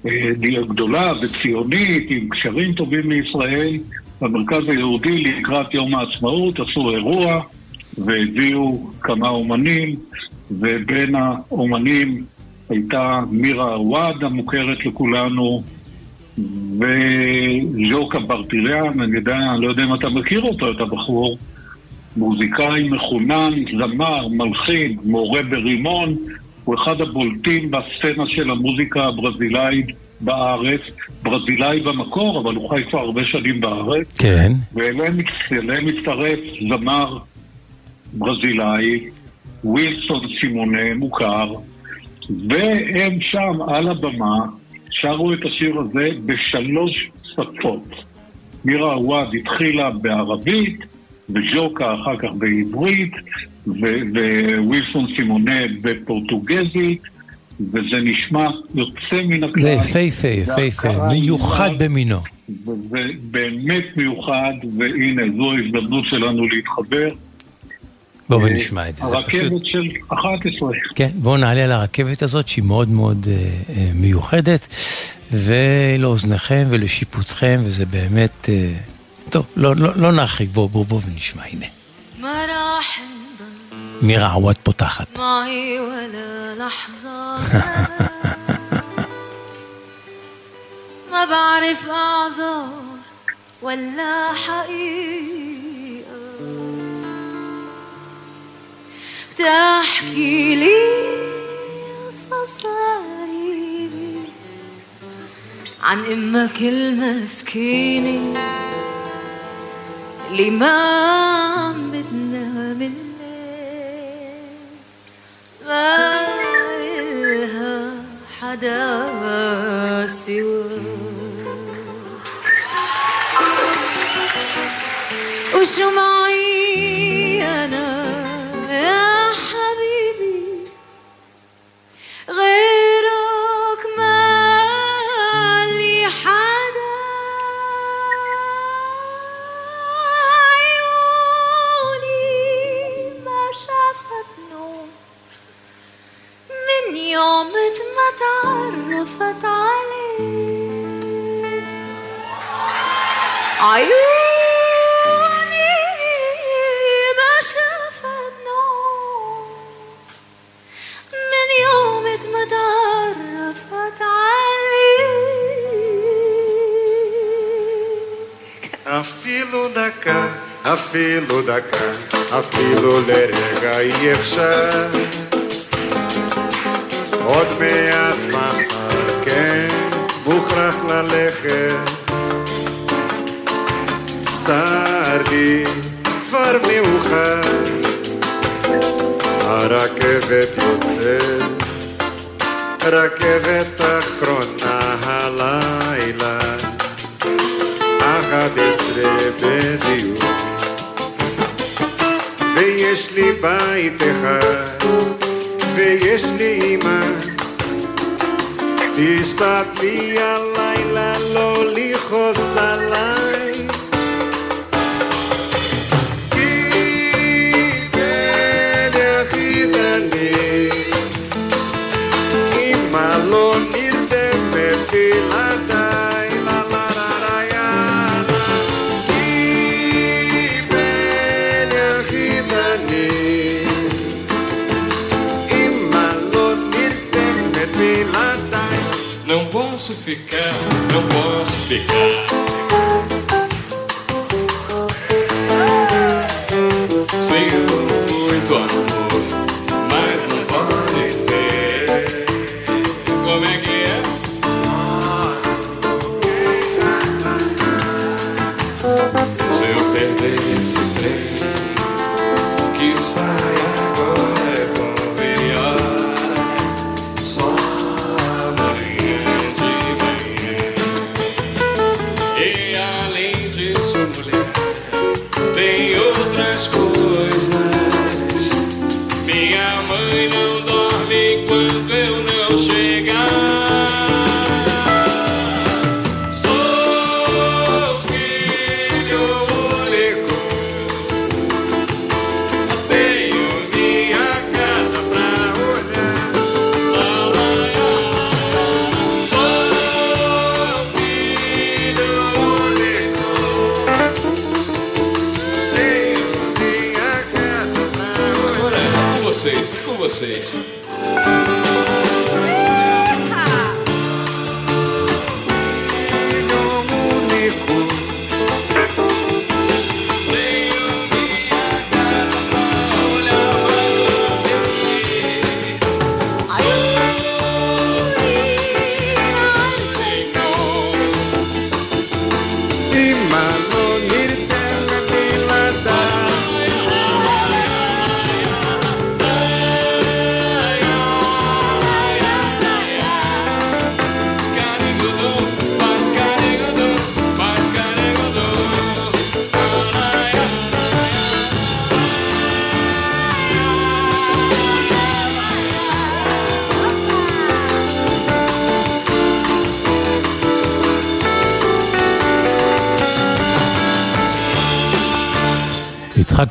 אה, די גדולה וציונית, עם קשרים טובים לישראל. במרכז היהודי לקראת יום העצמאות עשו אירוע והביאו כמה אומנים, ובין האומנים הייתה מירה עוואד המוכרת לכולנו, וז'וקה ברטיליאן, אני, יודע, אני לא יודע אם אתה מכיר אותו, את הבחור, מוזיקאי מחונן, זמר, מלחין, מורה ברימון, הוא אחד הבולטים בסצנה של המוזיקה הברזילאית בארץ, ברזילאי במקור, אבל הוא חי כבר הרבה שנים בארץ. כן. ואליהם מצטרף זמר ברזילאי, ווילסון סימונה, מוכר, והם שם על הבמה שרו את השיר הזה בשלוש שפות. מירה עוואד התחילה בערבית, וג'וקה אחר כך בעברית, ווילסון סימונה בפורטוגזית, וזה נשמע יוצא מן הכלל. זה יפהפה, יפהפה, מיוחד במינו. באמת מיוחד, והנה, זו ההזדמנות שלנו להתחבר. בואו ונשמע את זה. זה פשוט... הרכבת של 11. כן, בואו נעלה על הרכבת הזאת שהיא מאוד מאוד אה, אה, מיוחדת, ולאוזניכם ולשיפוטכם, וזה באמת... אה, טוב, לא, לא, לא נרחיק, בואו בואו בואו ונשמע, הנה. מירה עווד פותחת. معي ولا لحظة ما بعرف أعذر ولا حقيقة بتحكي لي قصص غريبة عن أمك المسكينة اللي ما عم بتنام الليل ما إلها حدا سواك وشو معي يوم ما تعرفت عليه. عيوني אפילו דקה, אפילו דקה, אפילו לרגע אי אפשר. עוד מעט מחר, כן, מוכרח ללכת. צר לי, כבר מאוחר, הרכבת יוצאת, רכבת אחרונה הלאה. 11 בדיוק. ויש לי בית אחד ויש לי אמא. תשתדלי הלילה לא לי ficar.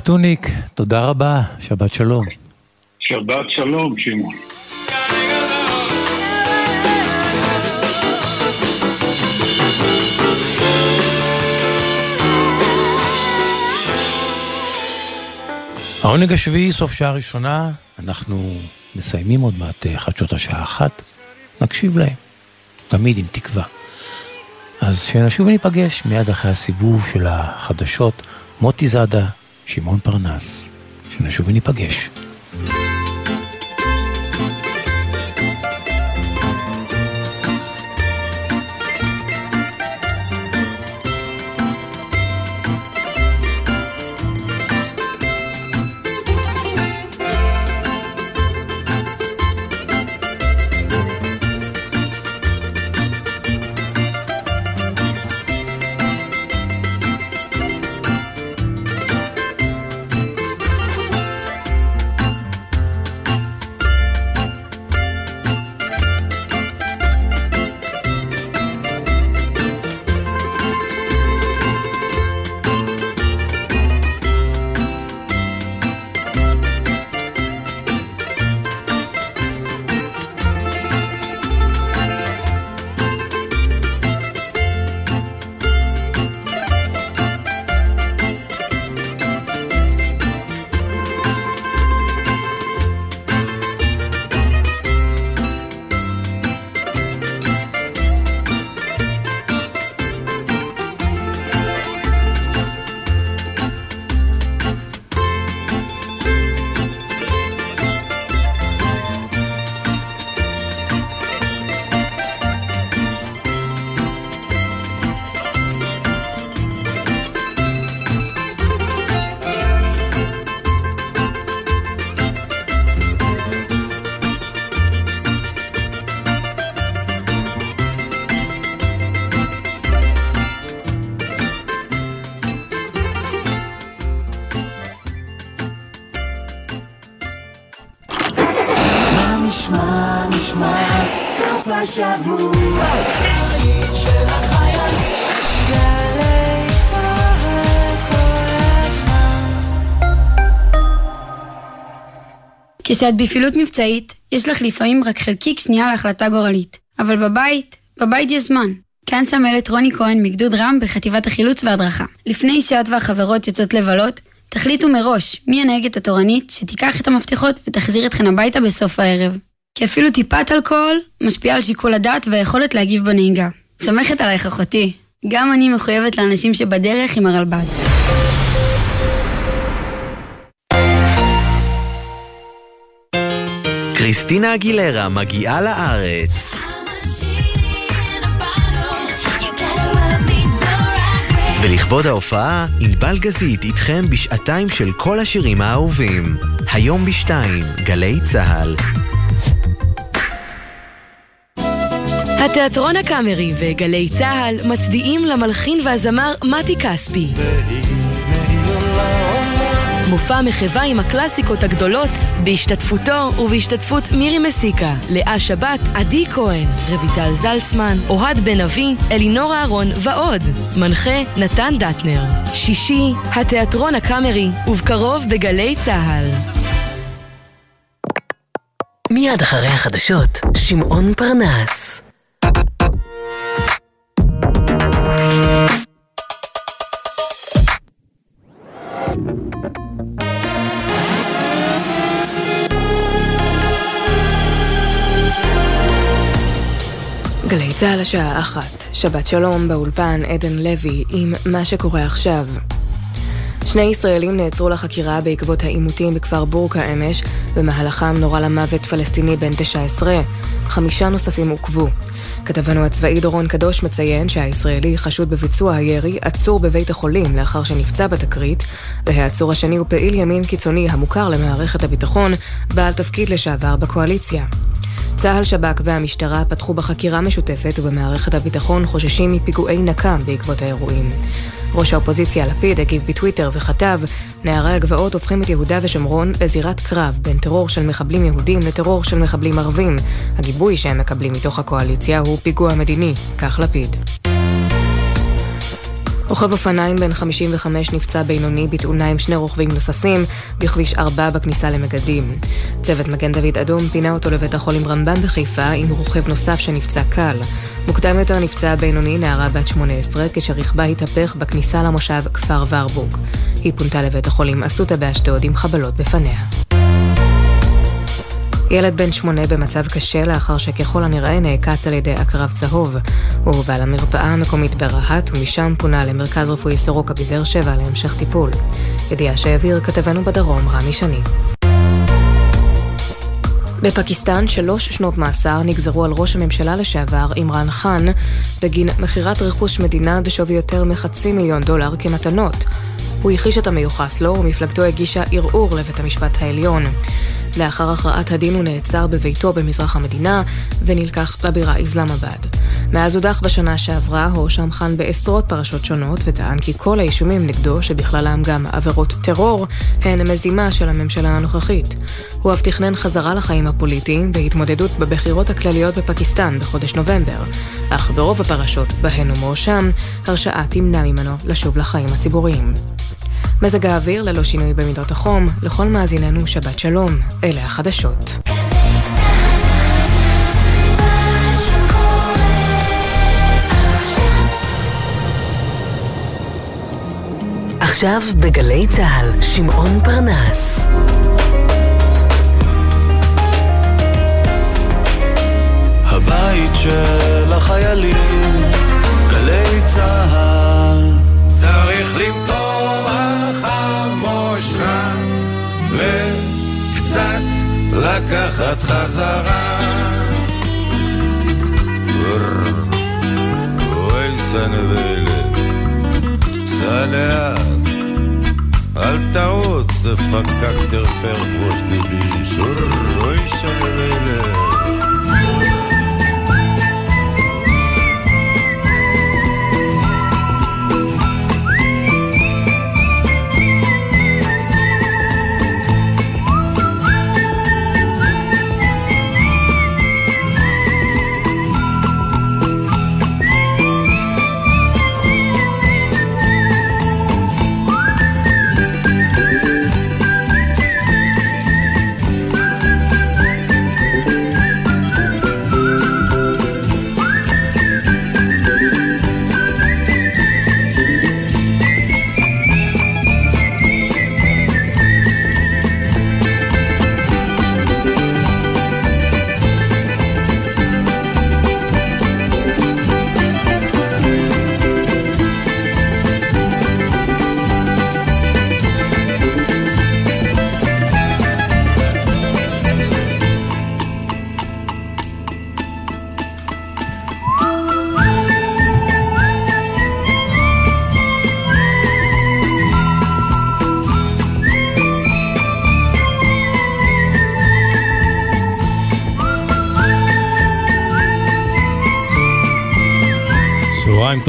טוניק, תודה רבה, שבת שלום. שבת שלום, שמעון. העונג השביעי, סוף שעה ראשונה, אנחנו מסיימים עוד מעט אה, חדשות השעה אחת, נקשיב להם, תמיד עם תקווה. אז שנשוב וניפגש מיד אחרי הסיבוב של החדשות, מוטי זאדה, שמעון פרנס, שנשוב וניפגש. נשמע, כשאת בפעילות מבצעית, יש לך לפעמים רק חלקיק שנייה להחלטה גורלית. אבל בבית, בבית יש זמן. כאן סמלת רוני כהן מגדוד רם בחטיבת החילוץ וההדרכה. לפני שאת והחברות יוצאות לבלות, תחליטו מראש מי הנהגת התורנית שתיקח את המפתחות ותחזיר אתכן הביתה בסוף הערב. כי אפילו טיפת אלכוהול משפיעה על שיקול הדעת והיכולת להגיב בנהיגה. סומכת עלייך אחותי. גם אני מחויבת לאנשים שבדרך עם הרלב"ד. קריסטינה אגילרה מגיעה לארץ. ולכבוד ההופעה, ענבל גזית איתכם בשעתיים של כל השירים האהובים. היום בשתיים, גלי צה"ל. התיאטרון הקאמרי וגלי צה"ל מצדיעים למלחין והזמר מתי כספי. מופע מחווה עם הקלאסיקות הגדולות בהשתתפותו ובהשתתפות מירי מסיקה, לאה שבת, עדי כהן, רויטל זלצמן, אוהד בן אבי, אלינור אהרון ועוד. מנחה נתן דטנר. שישי, התיאטרון הקאמרי, ובקרוב בגלי צה"ל. מיד אחרי החדשות, שמעון פרנס. צה"ל השעה אחת, שבת שלום באולפן עדן לוי עם מה שקורה עכשיו. שני ישראלים נעצרו לחקירה בעקבות העימותים בכפר בורקה אמש, במהלכם נורה למוות פלסטיני בן 19. חמישה נוספים עוכבו. כתבנו הצבאי דורון קדוש מציין שהישראלי חשוד בביצוע הירי עצור בבית החולים לאחר שנפצע בתקרית, והעצור השני הוא פעיל ימין קיצוני המוכר למערכת הביטחון, בעל תפקיד לשעבר בקואליציה. צה"ל, שב"כ והמשטרה פתחו בחקירה משותפת ובמערכת הביטחון חוששים מפיגועי נקם בעקבות האירועים. ראש האופוזיציה לפיד הגיב בטוויטר וכתב נערי הגבעות הופכים את יהודה ושומרון לזירת קרב בין טרור של מחבלים יהודים לטרור של מחבלים ערבים. הגיבוי שהם מקבלים מתוך הקואליציה הוא פיגוע מדיני, כך לפיד. רוכב אופניים בן 55 נפצע בינוני בתאונה עם שני רוכבים נוספים בכביש 4 בכניסה למגדים. צוות מגן דוד אדום פינה אותו לבית החולים רמב"ם בחיפה עם רוכב נוסף שנפצע קל. מוקדם יותר נפצעה בינוני נערה בת 18 כשרכבה התהפך בכניסה למושב כפר ורבורג. היא פונתה לבית החולים אסותא באשדוד עם חבלות בפניה. ילד בן שמונה במצב קשה לאחר שככל הנראה נעקץ על ידי עקרב צהוב. הוא הובא למרפאה המקומית ברהט ומשם פונה למרכז רפואי סורוקה בבאר שבע להמשך טיפול. ידיעה שהעביר כתבנו בדרום רמי שני. בפקיסטן שלוש שנות מאסר נגזרו על ראש הממשלה לשעבר עמרן חאן בגין מכירת רכוש מדינה בשווי יותר מחצי מיליון דולר כמתנות. הוא הכחיש את המיוחס לו ומפלגתו הגישה ערעור לבית המשפט העליון. לאחר הכרעת הדין הוא נעצר בביתו במזרח המדינה ונלקח לבירה איסלאמבאד. מאז הודח בשנה שעברה הואשם חאן בעשרות פרשות שונות וטען כי כל האישומים נגדו, שבכללם גם עבירות טרור, הן מזימה של הממשלה הנוכחית. הוא אף תכנן חזרה לחיים הפוליטיים והתמודדות בבחירות הכלליות בפקיסטן בחודש נובמבר. אך ברוב הפרשות בהן הוא מואשם, הרשעה תמנע ממנו לשוב לחיים הציבוריים. מזג האוויר ללא שינוי במידות החום, לכל מאזיננו שבת שלום, אלה החדשות. עכשיו בגלי צה"ל, שמעון פרנס. הבית של החיילים, גלי צה"ל. לקחת חזרה. אוי סנבלת, סע לאט, אל תרוץ, דפקק תרפר ראש ביבי, אוי סנבלת.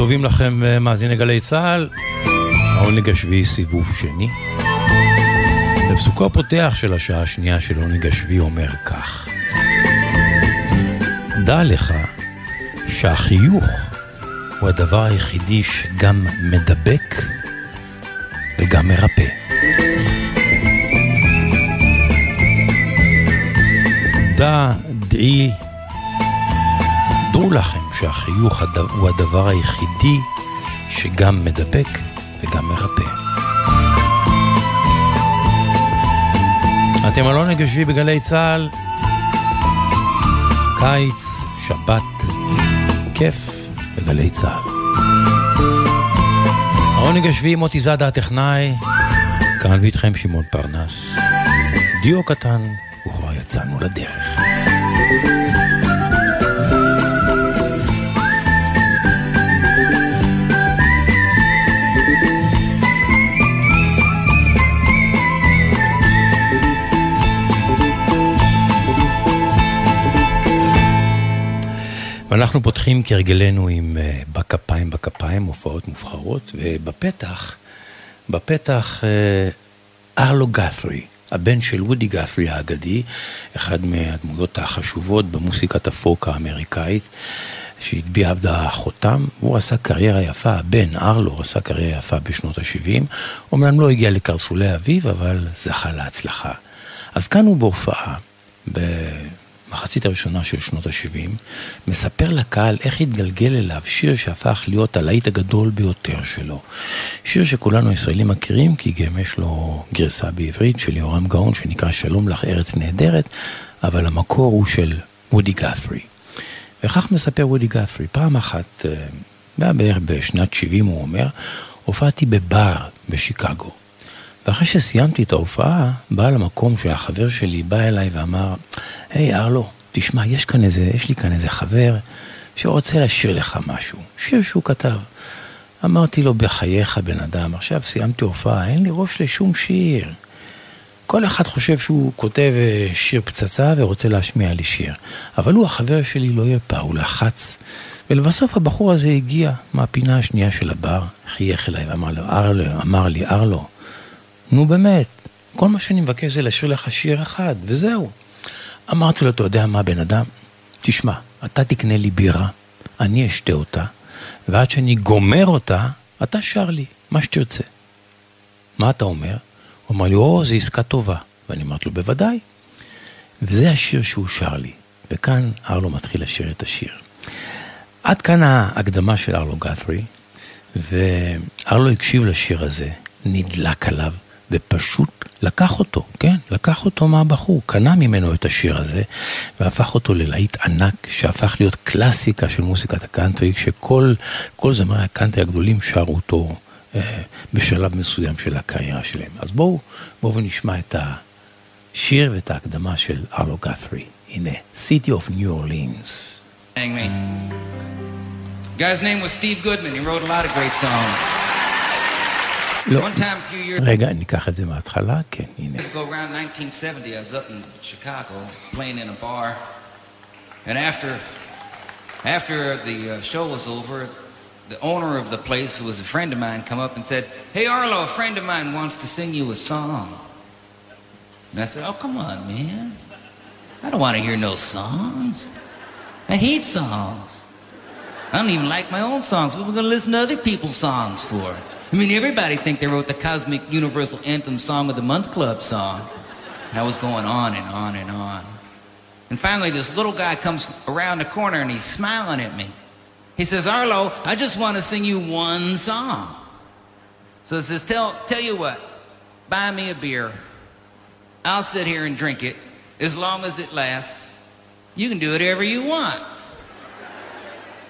טובים לכם, אה, מאזיני גלי צה"ל. העונג השביעי סיבוב שני. בפסוקו הפותח של השעה השנייה של עונג השביעי אומר כך: דע לך שהחיוך הוא הדבר היחידי שגם מדבק וגם מרפא. דע, דעי, דעו לכם שהחיוך הוא הדבר היחידי שגם מדבק וגם מרפא. אתם עונג יושבי בגלי צה"ל, קיץ, שבת, כיף בגלי צה"ל. העונג השביעי מוטי זאדה הטכנאי, כאן ואיתכם שמעון פרנס. דיו קטן, וכבר יצאנו לדרך. ואנחנו פותחים כהרגלנו עם uh, בכפיים בכפיים, הופעות מובחרות, ובפתח, בפתח uh, ארלו גת'רי, הבן של וודי גת'רי האגדי, אחד מהדמויות החשובות במוסיקת הפוק האמריקאית, שהטביע עד החותם, הוא עשה קריירה יפה, הבן ארלו עשה קריירה יפה בשנות ה-70, אומנם לא הגיע לקרסולי אביב, אבל זכה להצלחה. אז כאן הוא בהופעה, ב... מחצית הראשונה של שנות ה-70, מספר לקהל איך התגלגל אליו שיר שהפך להיות הלהיט הגדול ביותר שלו. שיר שכולנו ישראלים מכירים, כי גם יש לו גרסה בעברית של יורם גאון שנקרא שלום לך ארץ נהדרת, אבל המקור הוא של וודי גת'רי. וכך מספר וודי גת'רי, פעם אחת, אה, בערך בשנת 70 הוא אומר, הופעתי בבר בשיקגו. ואחרי שסיימתי את ההופעה, בעל המקום שהחבר שלי בא אליי ואמר, היי ארלו, תשמע, יש כאן איזה, יש לי כאן איזה חבר שרוצה לשיר לך משהו, שיר שהוא כתב. אמרתי לו, בחייך בן אדם, עכשיו סיימתי הופעה, אין לי ראש לשום שיר. כל אחד חושב שהוא כותב אה, שיר פצצה ורוצה להשמיע לי שיר. אבל הוא, החבר שלי, לא פעם, הוא לחץ. ולבסוף הבחור הזה הגיע מהפינה השנייה של הבר, חייך אליי ואמר לו, ארלו, אמר לי, ארלו, נו באמת, כל מה שאני מבקש זה להשאיר לך שיר אחד, וזהו. אמרתי לו, אתה יודע מה, בן אדם? תשמע, אתה תקנה לי בירה, אני אשתה אותה, ועד שאני גומר אותה, אתה שר לי, מה שתרצה. מה אתה אומר? הוא אמר לי, או, זו עסקה טובה. ואני אמרתי לו, בוודאי. וזה השיר שהוא שר לי. וכאן ארלו מתחיל לשיר את השיר. עד כאן ההקדמה של ארלו גת'רי, וארלו הקשיב לשיר הזה, נדלק עליו, ופשוט לקח אותו, כן? לקח אותו מהבחור, קנה ממנו את השיר הזה, והפך אותו ללהיט ענק, שהפך להיות קלאסיקה של מוזיקת הקאנטרי, שכל זמרי הקאנטרי הגדולים שרו אותו אה, בשלב מסוים של הקריירה שלהם. אז בואו, בואו נשמע את השיר ואת ההקדמה של ארלו גת'רי. הנה, City of New Orleans. guy's name was Steve Goodman, he wrote a lot of great songs. לא, רגע, ניקח את זה מההתחלה, כן, הנה. Years ago, around 1970, I was up in Chicago playing in a bar, and after after the uh, show was over, the owner of the place, who was a friend of mine, come up and said, "Hey Arlo, a friend of mine wants to sing you a song." And I said, "Oh, come on, man! I don't want to hear no songs. I hate songs. I don't even like my own songs. What are we going to listen to other people's songs for?" I mean, everybody think they wrote the Cosmic Universal Anthem Song of the Month Club song. And I was going on and on and on. And finally, this little guy comes around the corner and he's smiling at me. He says, Arlo, I just want to sing you one song. So he says, tell, tell you what, buy me a beer. I'll sit here and drink it as long as it lasts. You can do whatever you want.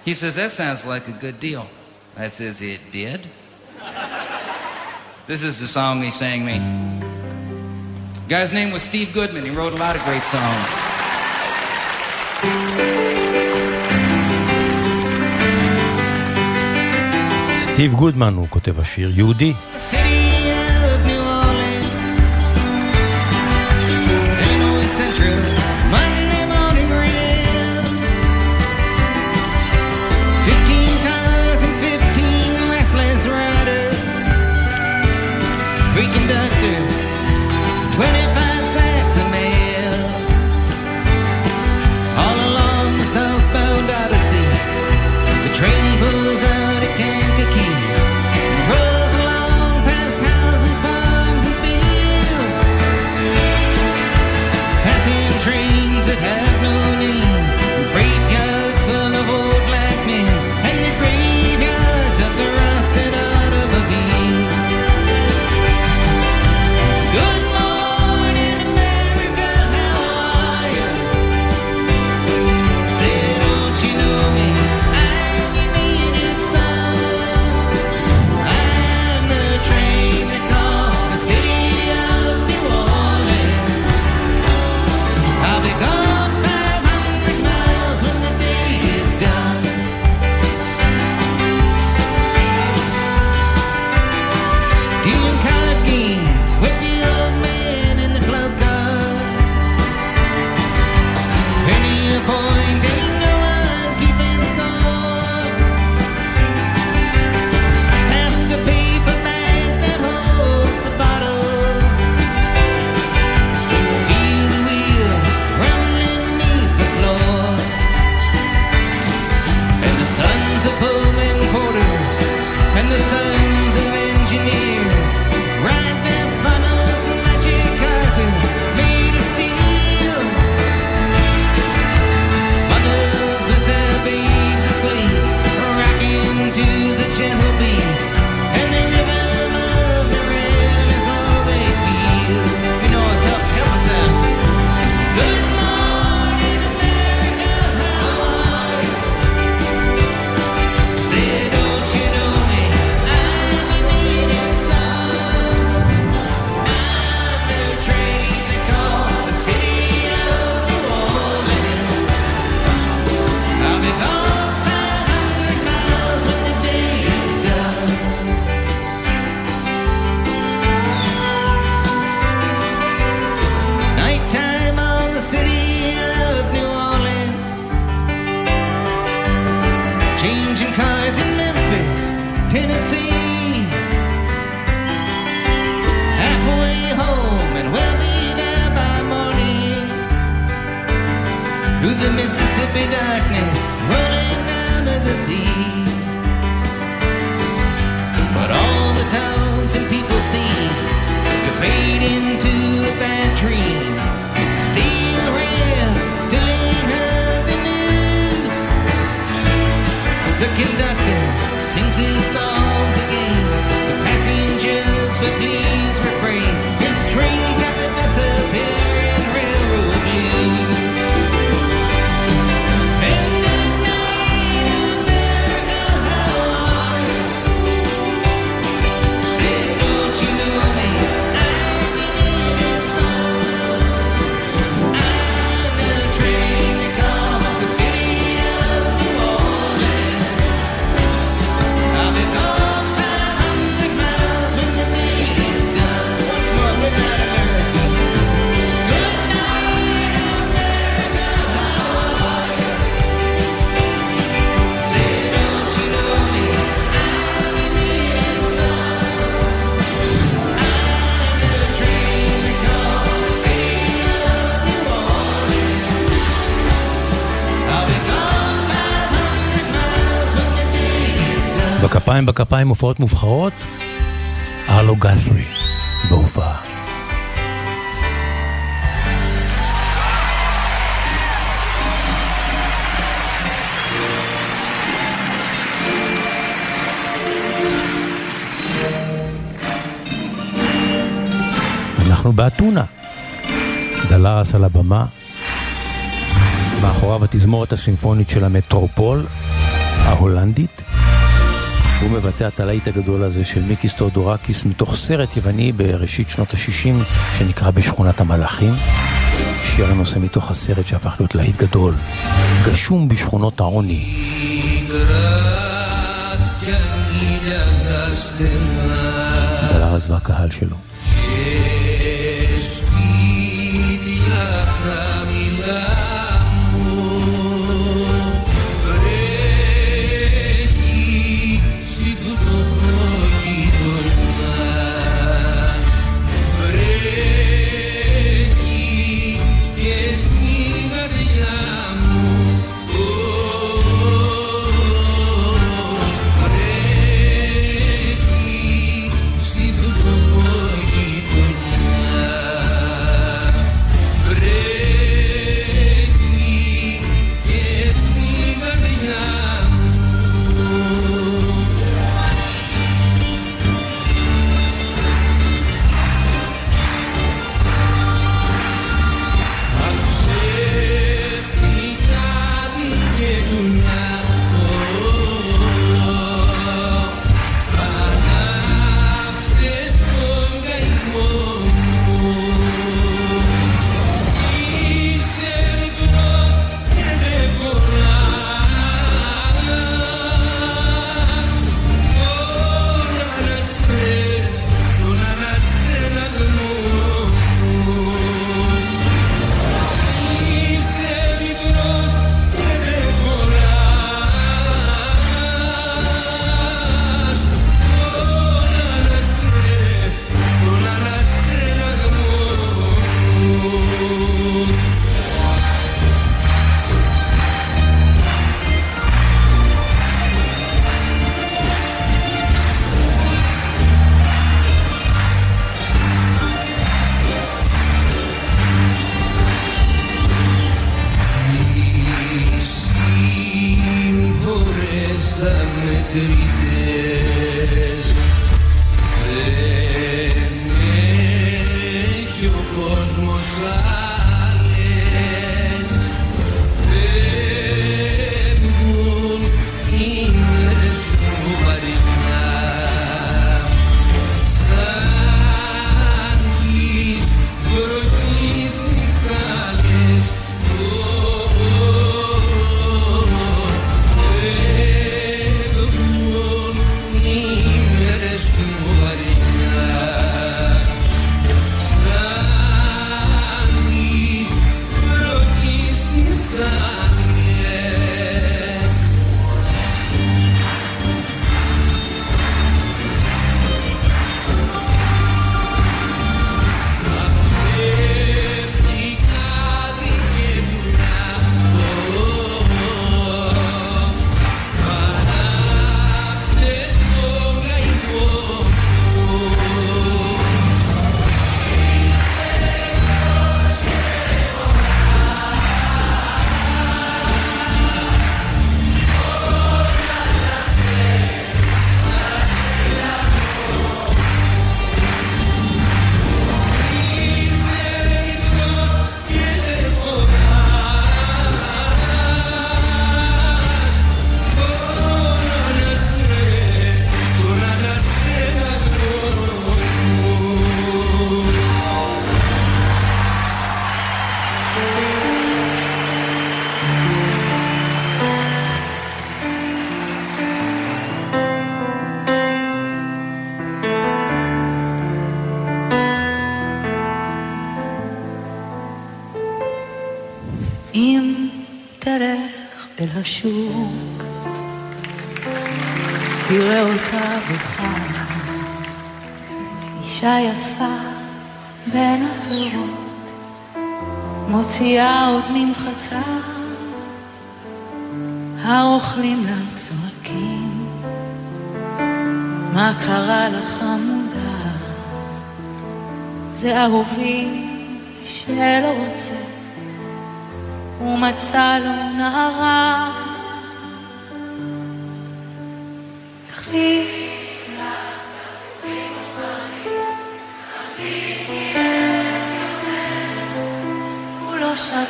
He says, that sounds like a good deal. I says, it did. This is the song he sang me. guy's name was Steve Goodman. He wrote a lot of great songs. סטיב גודמן הוא כותב השיר, יהודי. פעמיים בכפיים, הופעות מובחרות, הלו גסרי בהופעה. אנחנו באתונה. דלרס על הבמה, מאחוריו התזמורת הסימפונית של המטרופול ההולנדית, הוא מבצע את הלהיט הגדול הזה של מיקיס תאודורקיס מתוך סרט יווני בראשית שנות ה-60 שנקרא בשכונת המלאכים. שיר הנושא מתוך הסרט שהפך להיות להיט גדול, גשום בשכונות העוני. דלר עזבה הקהל שלו.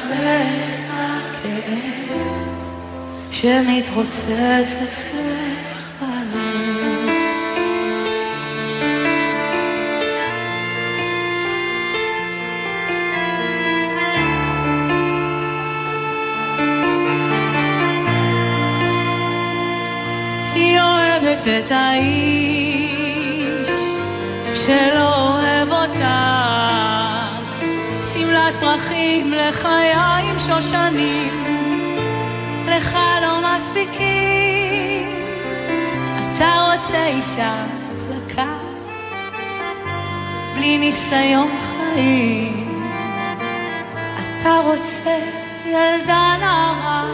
את הכאב שמתרוצץ אצלך בלב. היא אוהבת את האיש שלא פרחים לחיים שושנים, לך לא מספיקים. אתה רוצה אישה חלקה, בלי ניסיון חיים. אתה רוצה ילדה נערה.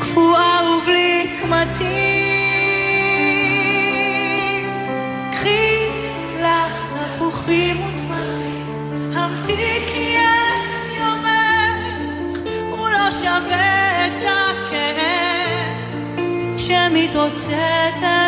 קפואה ובלי קמטים. mi to tete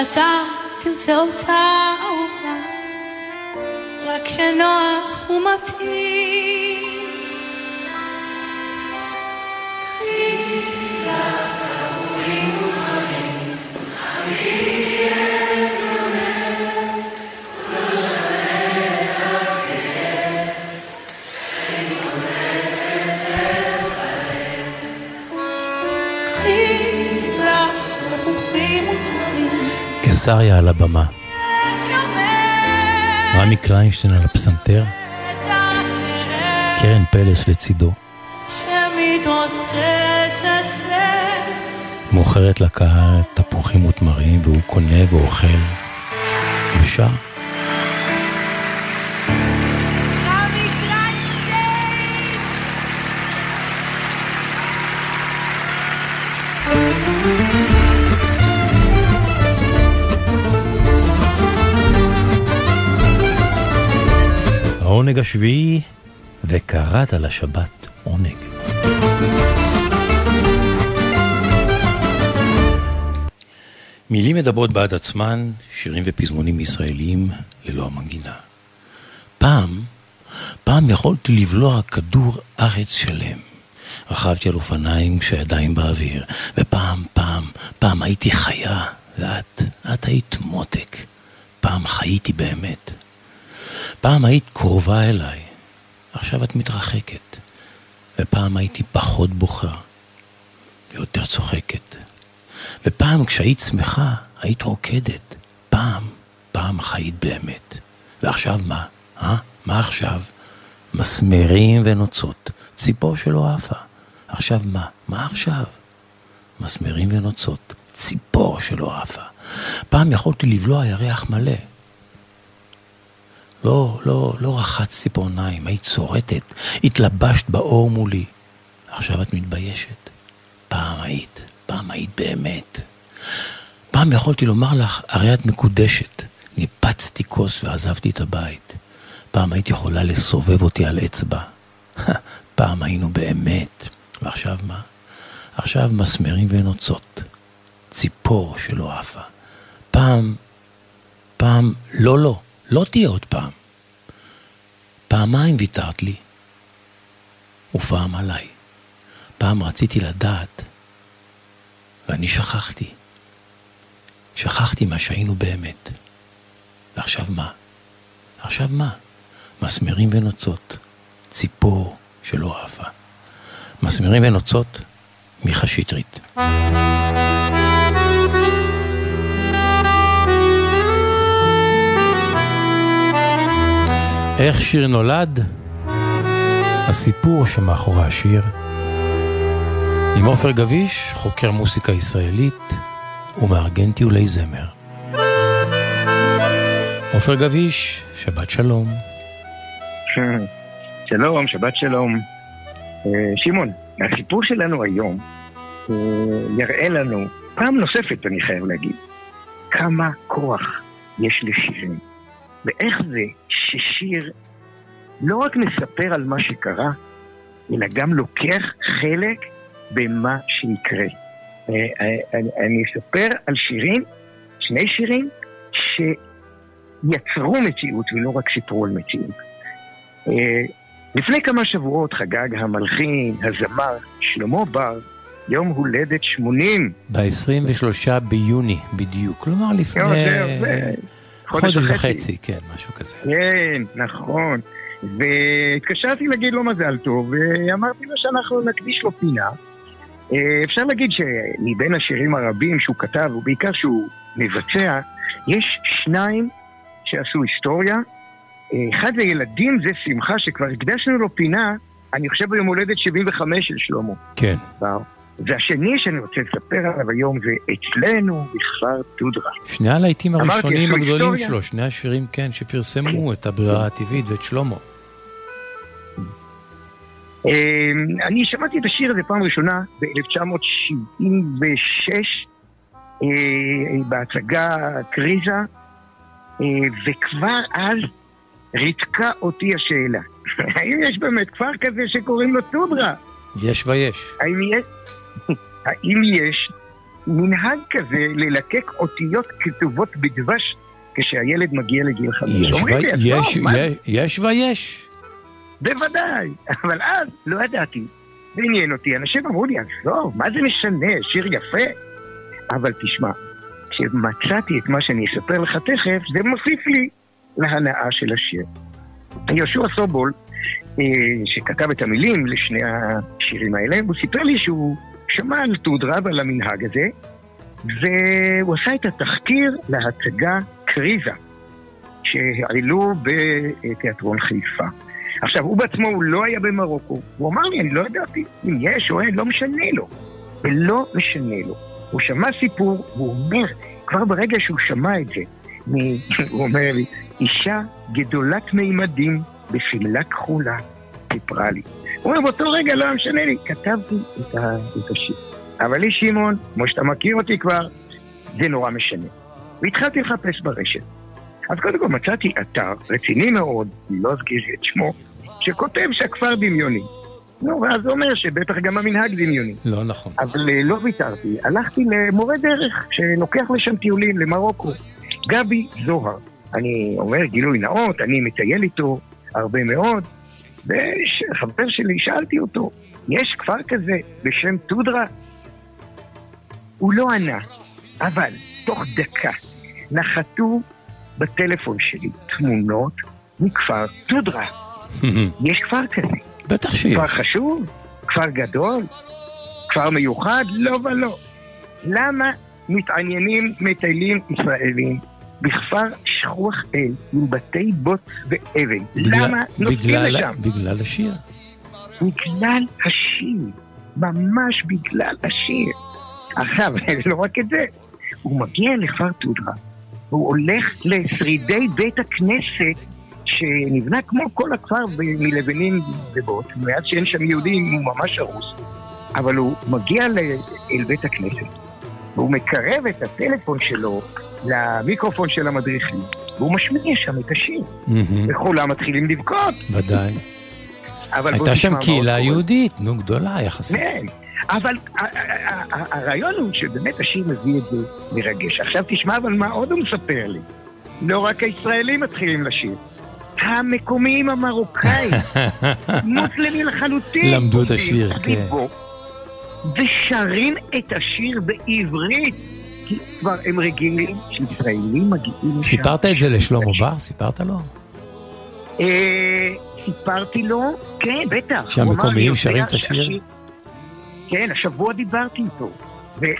שאתה תרצה אותה אהובה. רק כשנוח ומתאים קיסריה על הבמה. רמי קליינשטיין על הפסנתר, קרן פלס לצידו, מוכרת לקהל תפוחים ותמרים והוא קונה ואוכל ושר. העונג השביעי, וקראת לשבת עונג. מילים מדברות בעד עצמן, שירים ופזמונים ישראליים ללא המנגינה. פעם, פעם יכולתי לבלוע כדור ארץ שלם. רכבתי על אופניים כשהידיים באוויר, ופעם, פעם, פעם הייתי חיה, ואת, את היית מותק. פעם חייתי באמת. פעם היית קרובה אליי, עכשיו את מתרחקת. ופעם הייתי פחות בוכה, ויותר צוחקת. ופעם כשהיית שמחה, היית רוקדת. פעם, פעם חיית באמת. ועכשיו מה? אה? מה עכשיו? מסמרים ונוצות, ציפור שלא עפה. עכשיו מה? מה עכשיו? מסמרים ונוצות, ציפור שלא עפה. פעם יכולתי לבלוע ירח מלא. לא, לא, לא רחצת ציפורניים, היית צורטת, התלבשת באור מולי. עכשיו את מתביישת. פעם היית, פעם היית באמת. פעם יכולתי לומר לך, הרי את מקודשת. ניפצתי כוס ועזבתי את הבית. פעם היית יכולה לסובב אותי על אצבע. [laughs] פעם היינו באמת. ועכשיו מה? עכשיו מסמרים ונוצות. ציפור שלא עפה. פעם, פעם, לא, לא, לא תהיה עוד פעם. פעמיים ויתרת לי, ופעם עליי. פעם רציתי לדעת, ואני שכחתי. שכחתי מה שהיינו באמת. ועכשיו מה? עכשיו מה? מסמרים ונוצות, ציפור שלא עפה. מסמרים ונוצות, מיכה שטרית. איך שיר נולד? הסיפור שמאחורי השיר. עם עופר גביש, חוקר מוסיקה ישראלית ומארגן טיולי זמר. עופר גביש, שבת שלום. שלום, שבת שלום. אה, שמעון, הסיפור שלנו היום אה, יראה לנו, פעם נוספת אני חייב להגיד, כמה כוח יש לשירים. ואיך זה ששיר לא רק מספר על מה שקרה, אלא גם לוקח חלק במה שיקרה. אה, אני, אני אספר על שירים, שני שירים, שיצרו מציאות ולא רק סיפרו על מציאות. אה, לפני כמה שבועות חגג המלחין, הזמר, שלמה בר, יום הולדת 80. ב-23 ביוני בדיוק, כלומר לפני חודש וחצי, כן, משהו כזה. כן, נכון. והתקשרתי להגיד לו מזל טוב, ואמרתי לו שאנחנו נקדיש לו פינה. אה, אפשר להגיד שמבין השירים הרבים שהוא כתב, ובעיקר שהוא מבצע, יש שניים שעשו היסטוריה. אה, אחד זה ילדים, זה שמחה, שכבר הקדשנו לו פינה, אני חושב ביום הולדת 75 של שלמה. כן. והשני שאני רוצה לספר עליו היום זה אצלנו בכפר תודרה. שני הלהיטים הראשונים הגדולים. שלו, שני השירים, כן, שפרסמו את הברירה הטבעית ואת שלמה. אה, אני שמעתי את השיר הזה פעם ראשונה ב-1976 אה, בהצגה קריזה, אה, וכבר אז ריתקה אותי השאלה, [laughs] האם יש באמת כפר כזה שקוראים לו טודרה? יש ויש. האם יש, האם יש מנהג כזה ללקק אותיות כתובות בדבש כשהילד מגיע לגיל חמש? יש אומרים ו- לי, "עזוב, יש- מה יש- יש ויש. בוודאי, אבל אז לא ידעתי. זה עניין אותי, אנשים אמרו לי, עזוב, מה זה משנה, שיר יפה. אבל תשמע, כשמצאתי את מה שאני אספר לך תכף, זה מוסיף לי להנאה של השיר. יהושע סובול, אה, שכתב את המילים לשני השירים האלה, הוא סיפר לי שהוא שמע על טודרה ועל המנהג הזה, והוא עשה את התחקיר להצגה קריזה, שהעלו בתיאטרון חיפה. עכשיו, הוא בעצמו, הוא לא היה במרוקו. הוא אמר לי, אני לא ידעתי אם יש או אין, לא משנה לו. ולא משנה לו. הוא שמע סיפור, והוא אומר, כבר ברגע שהוא שמע את זה. [laughs] הוא אומר לי, אישה גדולת מימדים בשמלה כחולה, סיפרה לי. הוא אומר, באותו רגע לא היה משנה לי, כתבתי את, ה... את השיר. אבל לי, שמעון, כמו שאתה מכיר אותי כבר, זה נורא משנה. והתחלתי לחפש ברשת. אז קודם כל מצאתי אתר רציני מאוד, לא אזכיר את שמו, שכותב שהכפר דמיוני. נו, ואז זה אומר שבטח גם המנהג דמיוני. לא נכון. אבל אה, לא ויתרתי, הלכתי למורה דרך שלוקח לשם טיולים למרוקו, גבי זוהר. אני אומר גילוי נאות, אני מטייל איתו הרבה מאוד, וחבר שלי, שאלתי אותו, יש כפר כזה בשם טודרה? הוא לא ענה, אבל תוך דקה נחתו בטלפון שלי תמונות מכפר טודרה. [laughs] יש כפר כזה. בטח שיש. כפר חשוב? כפר גדול? כפר מיוחד? לא ולא. למה מתעניינים מטיילים ישראלים בכפר שכוח אל עם בתי בוט ואבן? בגלל- למה נוסעים לשם? בגלל השיר. בגלל השיר. ממש בגלל השיר. עכשיו, [laughs] לא רק את זה, הוא מגיע לכפר תודרה, הוא הולך לשרידי בית הכנסת שנבנה כמו כל הכפר מלבנים ובוט, מאז שאין שם יהודים הוא ממש הרוס, אבל הוא מגיע אל בית הכנסת, והוא מקרב את הטלפון שלו למיקרופון של המדריכים, והוא משמיע שם את השיר. וכולם מתחילים לבכות. ודאי. הייתה שם קהילה. יהודית, נו, גדולה יחסית. כן, אבל הרעיון הוא שבאמת השיר מביא את זה מרגש. עכשיו תשמע אבל מה עוד הוא מספר לי. לא רק הישראלים מתחילים לשיר. המקומיים המרוקאים, [laughs] מוסלמים לחלוטין. למדו את השיר, סביבו ושרים את השיר בעברית. כי כבר הם רגילים שישראלים מגיעים לשם. סיפרת את זה לשלמה בר? סיפרת לו? אה, סיפרתי לו, כן, בטח. שהמקומיים שרים את השיר? כן, השבוע דיברתי איתו.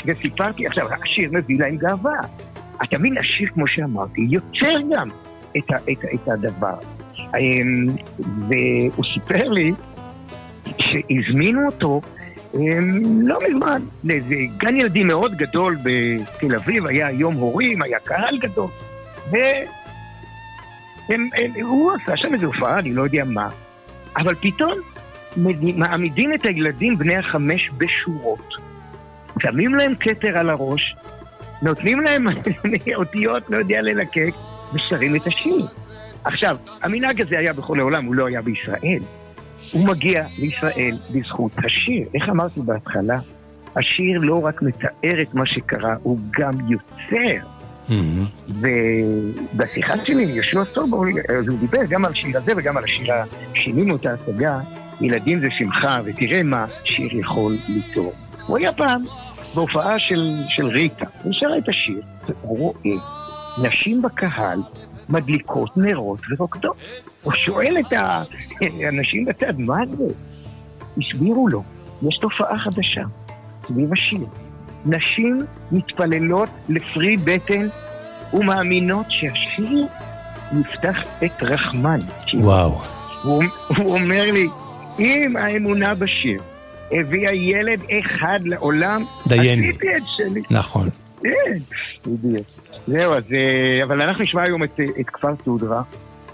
וסיפרתי, עכשיו, השיר מביא להם גאווה. אתה מבין, השיר, כמו שאמרתי, יוצר גם את, הדבר. אמ, והוא סיפר לי שהזמינו אותו לא מזמן לאיזה גן ילדים מאוד גדול בתל אביב, היה יום הורים, היה קהל גדול. ו... הם, הם, הוא עשה שם איזו הופעה, אני לא יודע מה, אבל פתאום מעמידים את הילדים בני החמש בשורות. שמים להם כתר על הראש, נותנים להם [laughs] אותיות, לא יודע ללקק, ושרים את השיר. עכשיו, המנהג הזה היה בכל העולם, הוא לא היה בישראל. הוא מגיע לישראל בזכות השיר. איך אמרתי בהתחלה? השיר לא רק מתאר את מה שקרה, הוא גם יוצר. ובשיחה שלי עם יהושע סובול, אז הוא דיבר גם על השיר הזה וגם על השיר השינינו את ההשגה, ילדים זה שמחה, ותראה מה שיר יכול ליצור. הוא היה פעם בהופעה של, של ריטה, הוא שר את השיר, והוא רואה נשים בקהל מדליקות נרות ורוקדות. הוא שואל את האנשים בצד, מה זה? הסבירו לו, יש תופעה חדשה סביב השיר. נשים מתפללות לפרי בטן ומאמינות שהשיר יפתח את רחמן. וואו. הוא, הוא אומר לי, אם האמונה בשיר הביאה ילד אחד לעולם, דייני. עשיתי את שלי. נכון. בדיוק. זהו, אז... אה, אבל אנחנו נשמע היום את, אה, את כפר סודרה.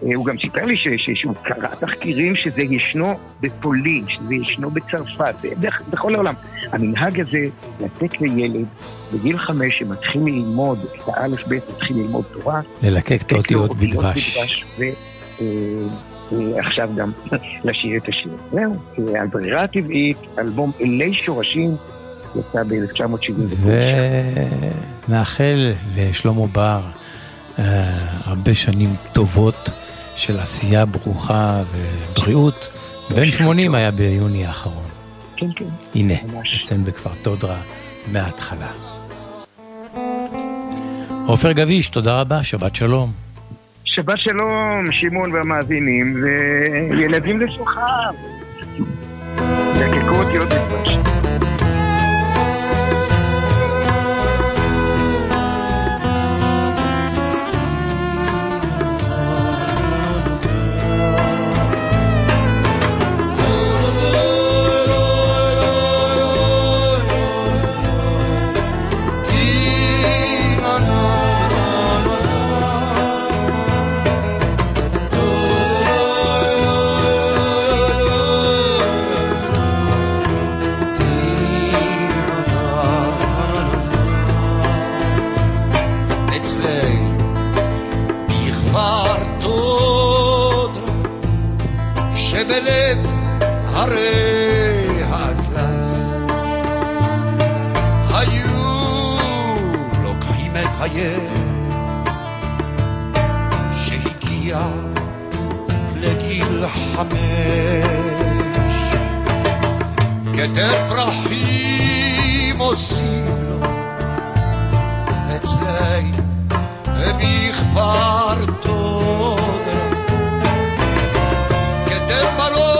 אה, הוא גם סיפר לי ש, ש, שהוא קרא תחקירים שזה ישנו בפולין, שזה ישנו בצרפת, בח- בכל העולם. המנהג הזה, לתת לילד בגיל חמש שמתחיל ללמוד את האלף-בית, מתחיל ללמוד תורה, ללקק את האותיות בדבש. ועכשיו גם [laughs] לשיר את השיר. זהו, על ברירה הטבעית, אלבום אלי שורשים, יצא ב-1979. ונאחל לשלמה בר אה, הרבה שנים טובות של עשייה ברוכה ובריאות. בן 80 היה ביוני האחרון. כן, כן. הנה, אצלנו בכפר תודרה מההתחלה. עופר גביש, תודה רבה, שבת שלום. שבת שלום, שמעון והמאזינים, וילדים לשולחן. יקקו אותיות בדבש. אצלי שבלב הרי האטלס. היו לוקחים את הילד שהגיע לגיל חמש. כתר פרחים עושים לו אצלנו בכפר תודרה כתר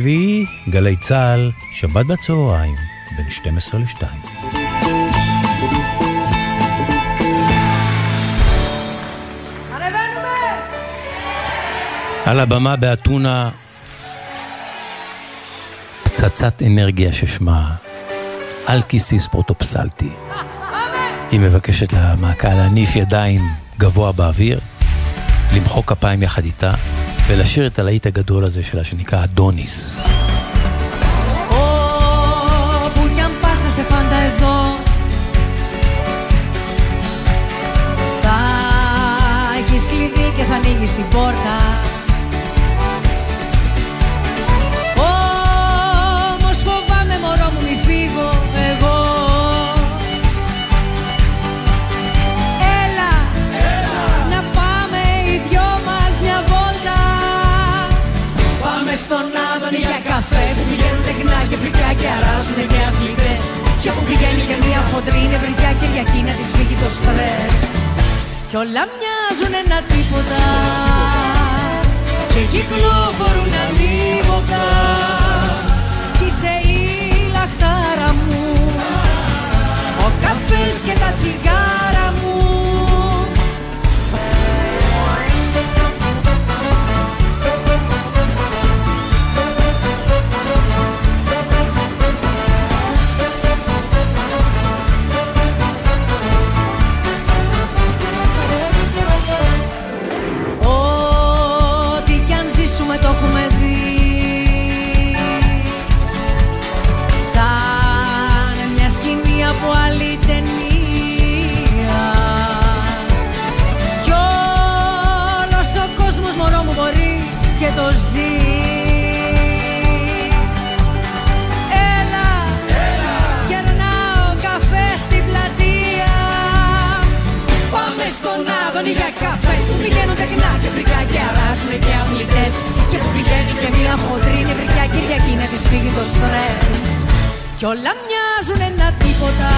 השביעי, גלי צה"ל, שבת בצהריים, בין 12 ל-2. על הבמה באתונה, פצצת אנרגיה ששמה אלקיסיס פרוטופסלטי. היא מבקשת מהקהל להניף ידיים גבוה באוויר, למחוא כפיים יחד איתה, ולשיר את הלהיט הגדול הזה שלה שנקרא אדוניס. Όπου κι αν πας θα σε πάντα εδώ Θα έχεις κλειδί και θα ανοίγεις την πόρτα Κυριακή να της φύγει το στρες. Κι όλα μοιάζουν ένα τίποτα. Και κυκλοφορούν ανίποτα Κι είσαι η λαχτάρα μου. Ο καφές και τα τσιγάρα πηγαίνουν τεχνά και φρικά και αράζουν και αθλητές Και που πηγαίνει και μια χοντρή νευρικιά Κυριακή να της φύγει το στρες Κι όλα μοιάζουν ένα τίποτα.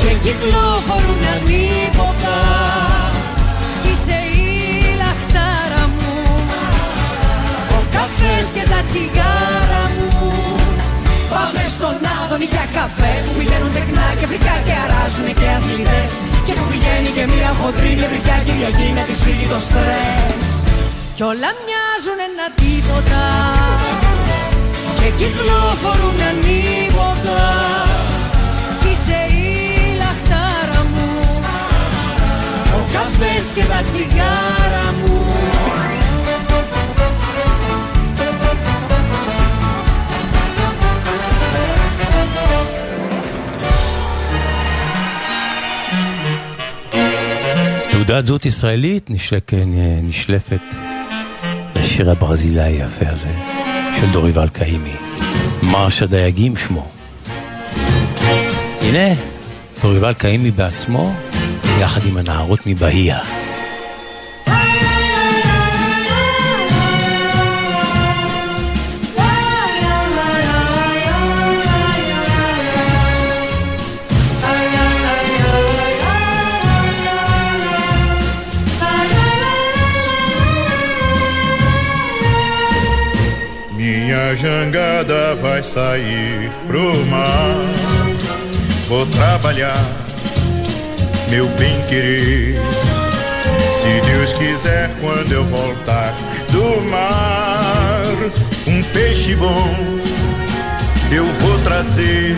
Και κυκλοφορούν ανίποτα Κι είσαι η λαχτάρα μου. Ο καφές και τα τσιγάρα μου Πάμε στον Άδωνη για καφέ Που πηγαίνουν τεκνά και φρικά και αράζουν και αθλητές. Και που πηγαίνει και μια χοντρή νευρικιά Κυριακή να της φύγει το στρες. Κι όλα μοιάζουν ένα τίποτα. Και κυκλοφορούν ανίποτα. Κι είσαι η λαχτάρα μου. Ο καφές και τα τσιγάρα μου תעודת זהות ישראלית נשלק, נשלפת לשיר הברזילאי היפה הזה של דוריבל קהימי. מרש הדייגים שמו. הנה, דוריבל קהימי בעצמו, יחד עם הנערות מבהייה. jangada vai sair pro mar. Vou trabalhar, meu bem querer. Se Deus quiser, quando eu voltar do mar, um peixe bom eu vou trazer.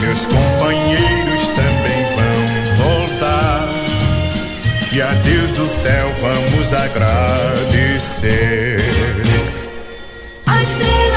Meus companheiros também vão voltar. E a Deus do céu vamos agradecer. estrellas.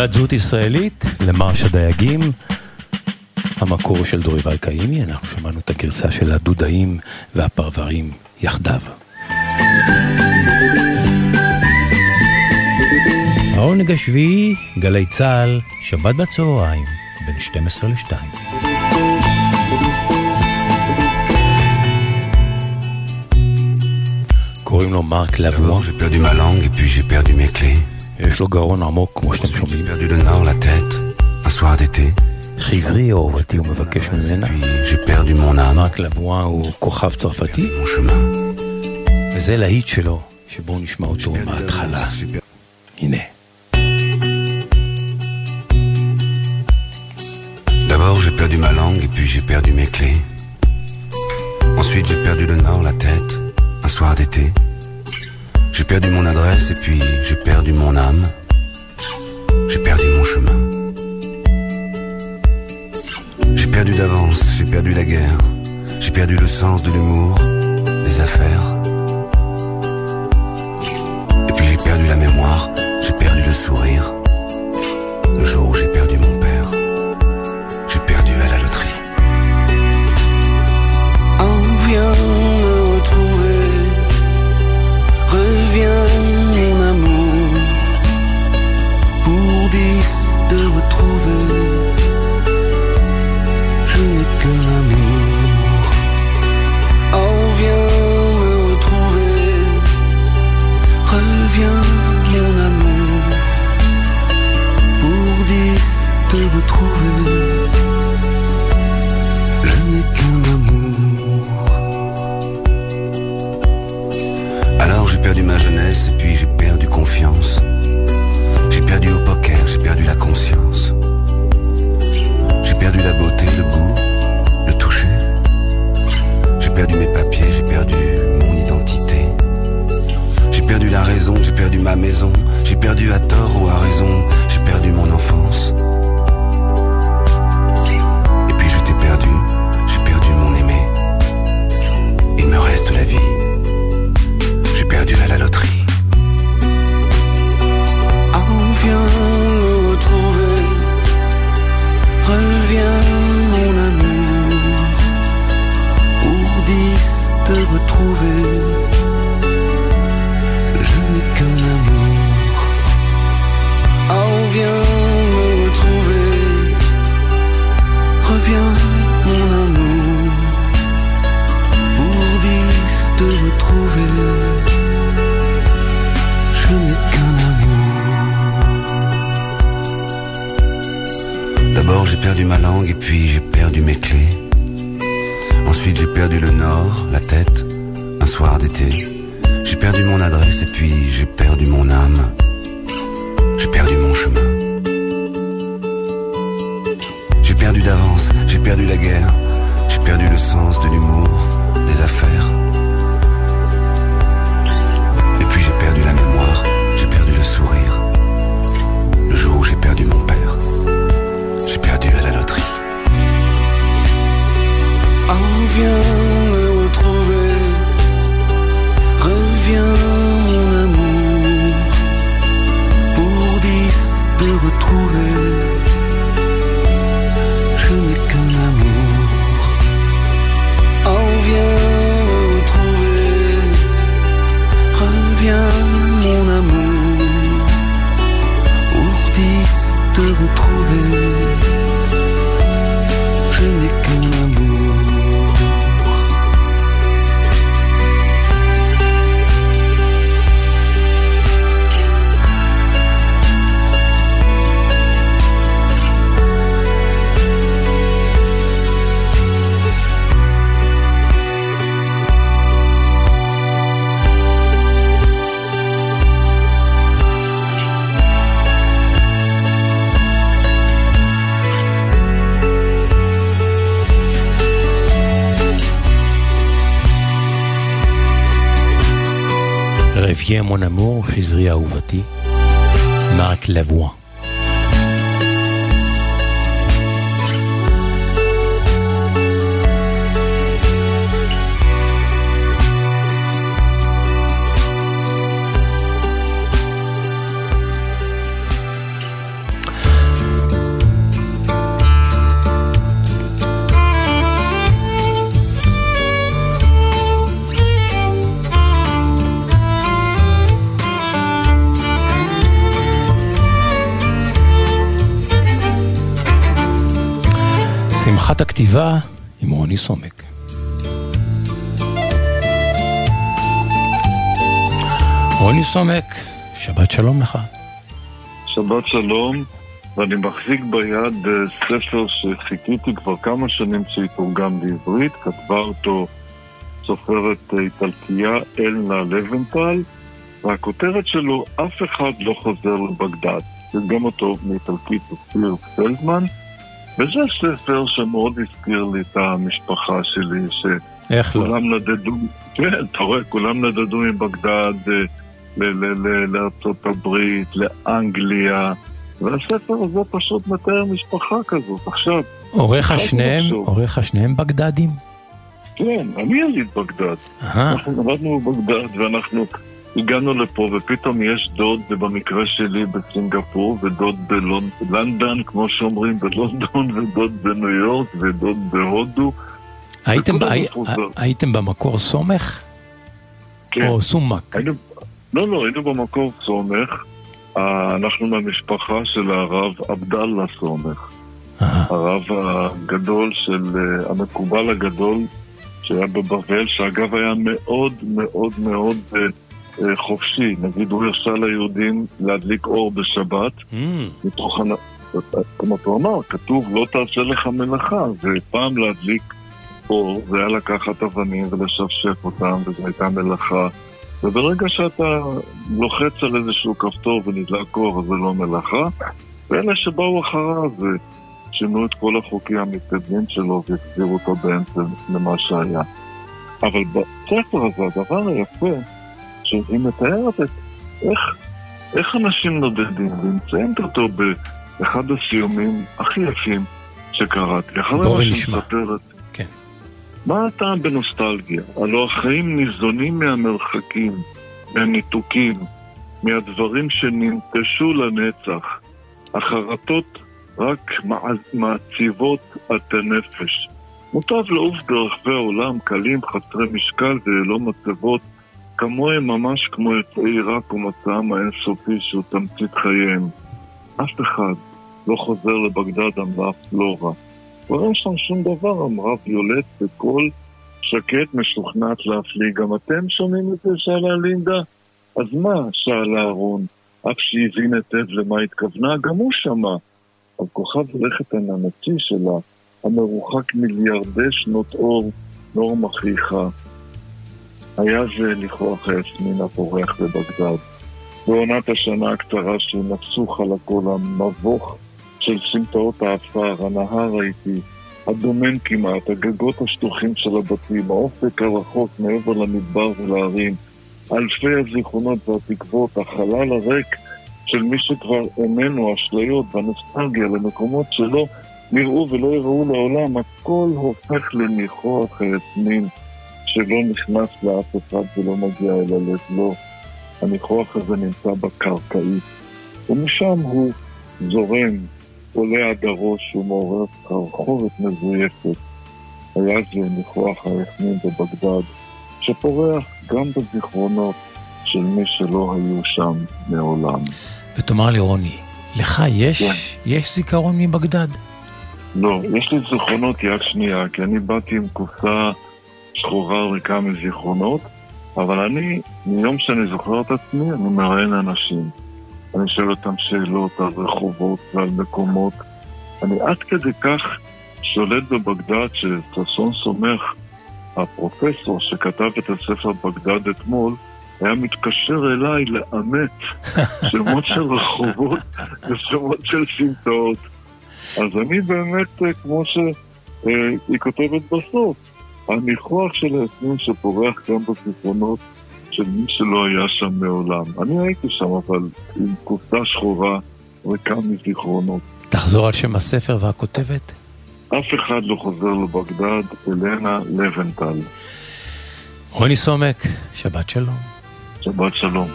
תעודת זהות ישראלית למרש הדייגים, המקור של דורי קאימי, אנחנו שמענו את הגרסה של הדודאים והפרברים יחדיו. העונג השביעי, גלי צה"ל, שבת בצהריים, בין 12 ל-2. קוראים לו מרק ma. יש לו גרון עמוק, כמו שאתם שומעים. J'ai perdu le nord, la tête, un soir d'été. חזרי אהובתי, הוא מבקש ממנה. J'ai perdu mon âme. מרק לבואה הוא כוכב צרפתי. Mon chemin. וזה להיט שלו, שבואו נשמע אותו מההתחלה. הנה. D'abord j'ai perdu ma langue et puis j'ai perdu mes clés. Ensuite j'ai perdu le nord, la tête, un soir d'été. J'ai perdu mon adresse et puis j'ai perdu mon âme. J'ai perdu mon chemin. J'ai perdu d'avance, j'ai perdu la guerre. J'ai perdu le sens de l'humour, des affaires. Et puis j'ai perdu la mémoire, j'ai perdu le sourire. D'abord j'ai perdu ma langue et puis j'ai perdu mes clés. Ensuite j'ai perdu le nord, la tête, un soir d'été. J'ai perdu mon adresse et puis j'ai perdu mon âme. J'ai perdu mon chemin. J'ai perdu d'avance, j'ai perdu la guerre. J'ai perdu le sens de l'humour, you. Viens mon amour, Chizri Aouvati, Marc Lavoie. שמחת הכתיבה עם רוני סומק. רוני סומק, שבת שלום לך. שבת שלום, ואני מחזיק ביד אה, ספר שחיכיתי כבר כמה שנים שיתורגם לעברית, כתבה אותו סופרת אה, איטלקייה אלנה לבנטל, והכותרת שלו, אף אחד לא חוזר לבגדד. תרגם אותו מאיטלקית אופיר פלדמן, וזה ספר שמאוד הזכיר לי את המשפחה שלי, איך לא? שכולם נדדו, כן, אתה רואה, כולם נדדו מבגדד אה, לארצות הברית, לאנגליה, והספר הזה פשוט מתאר משפחה כזאת. עכשיו, עורך השניהם. עורך השניהם בגדדים? כן, אני יליד בגדד. אנחנו נולדנו בבגדד ואנחנו הגענו לפה ופתאום יש דוד, ובמקרה שלי בסינגפור, ודוד בלונדון, כמו שאומרים, בלונדון, [laughs] ודוד בניו יורק, ודוד בהודו. הייתם, וכולם הי-. הייתם במקור סומך? כן. או סומק? היינו, לא, לא, היינו במקור סומך. אנחנו מהמשפחה של הרב עבדאללה סומך. הרב הגדול של, אה, המקובל הגדול שהיה בבבל, שאגב היה מאוד מאוד מאוד אה, אה, חופשי. נגיד הוא הרשה ליהודים להדליק אור בשבת. מתוך... הנ- כמו הוא אמר, כתוב לא תעשה לך מלאכה, ופעם להדליק אור זה היה לקחת אבנים ולשפשף אותם, וזו הייתה מלאכה. וברגע שאתה לוחץ על איזשהו כפתור ונדלק אור, אז זה לא מלאכה. ואלה שבאו אחריו שינו את כל החוקים המתקדמים שלו והחזירו אותו באמצע למה שהיה. אבל בספר הזה, הדבר היפה, שהיא מתארת את איך, איך אנשים נודדים, והיא מציינת אותו באחד הסיומים הכי יפים שקראתי. בוא ונשמע. מספרת כן. מה הטעם בנוסטלגיה? הלא החיים ניזונים מהמרחקים, מהניתוקים, מהדברים שננטשו לנצח. החרטות רק מע- מעציבות את הנפש. מוטב לעוף ברחבי העולם קלים, חסרי משקל וללא מצבות, כמוהם ממש כמו יוצאי עיראק ומצעם האינסופי שהוא תמצית חייהם. אף אחד לא חוזר לבגדד אמרה פלורה. כבר אין שם שום דבר, אמרה ויולט בקול שקט משוכנעת להפליא. גם אתם שומעים את זה? שאלה לינדה. אז מה? שאלה אהרון. אף שהבין היטב למה התכוונה, גם הוא שמע. על כוכב הלכת הננתי שלה, המרוחק מיליארדי שנות אור, נור מכריחה. היה זה לכוח היסמין הפורח בבגדד. בעונת השנה הקצרה שנפסו חלקו למבוך של סמטאות האפר, הנהר האיטי, הדומם כמעט, הגגות השטוחים של הבתים, האופק הרחוק מעבר למדבר ולהרים, אלפי הזיכרונות והתקוות, החלל הריק של מי שכבר איננו, אשליות והנוסטלגיה למקומות שלא נראו ולא יראו לעולם, הכל הופך לניחוח היסמין שלא נכנס לאף אחד ולא מגיע אל הלב, לא. הניחוח הזה נמצא בקרקעית, ומשם הוא זורם, עולה עד הראש ומעורר סחרחורת מזויפת. היה זה ניחוח היסמין בבגדד, שפורח גם בזיכרונות של מי שלא היו שם מעולם. ותאמר לי, רוני, לך יש, כן. יש זיכרון מבגדד? לא, יש לי זיכרונות יד שנייה, כי אני באתי עם קופסה שחורה ריקה מזיכרונות, אבל אני, מיום שאני זוכר את עצמי, אני מראיין אנשים. אני שואל אותם שאלות על רחובות ועל מקומות. אני עד כדי כך שולט בבגדד שששון סומך, הפרופסור שכתב את הספר בגדד אתמול, היה מתקשר אליי לאמת [laughs] שמות של רחובות ושמות של סמטאות. אז אני באמת, אה, כמו שהיא כותבת בסוף, הניחוח של היסמין שפורח גם בזיכרונות של מי שלא היה שם מעולם. אני הייתי שם, אבל עם קופסה שחורה ריקה מזיכרונות. תחזור על שם הספר והכותבת. אף אחד לא חוזר לבגדד, אלנה לבנטל. רוני סומק, שבת שלום. שבת שלום.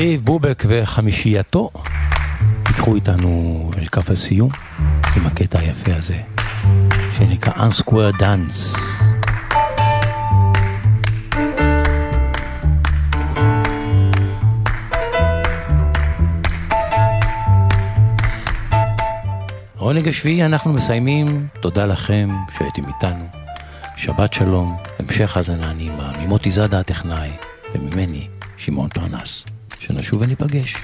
דייב בובק וחמישייתו ייקחו איתנו אל קו הסיום עם הקטע היפה הזה שנקרא Unsquare Dance. עונג השביעי אנחנו מסיימים, תודה לכם שהייתם איתנו. שבת שלום, המשך האזנה נעימה, ממוטי זאדה הטכנאי וממני, שמעון פרנס. שנשוב וניפגש.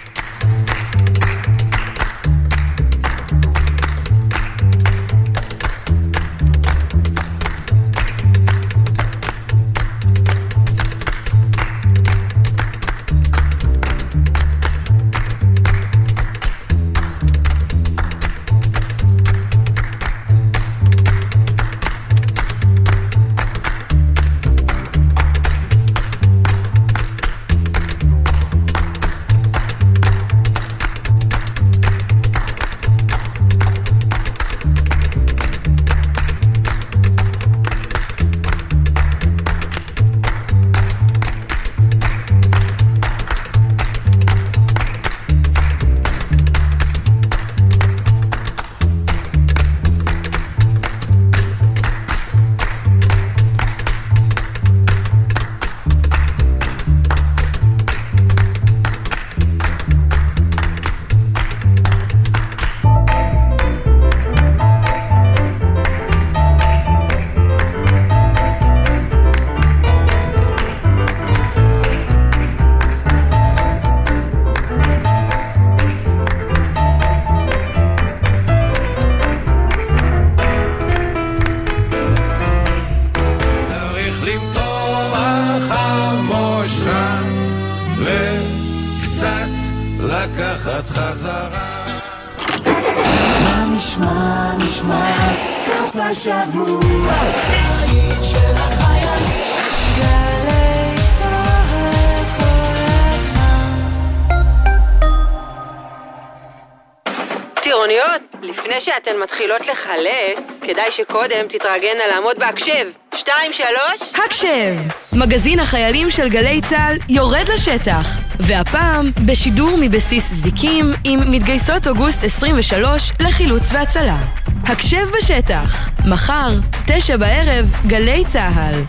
שקודם תתרגלנה לעמוד בהקשב. שתיים, שלוש. הקשב! מגזין החיילים של גלי צה"ל יורד לשטח. והפעם בשידור מבסיס זיקים עם מתגייסות אוגוסט 23 לחילוץ והצלה. הקשב בשטח, מחר, תשע בערב, גלי צה"ל.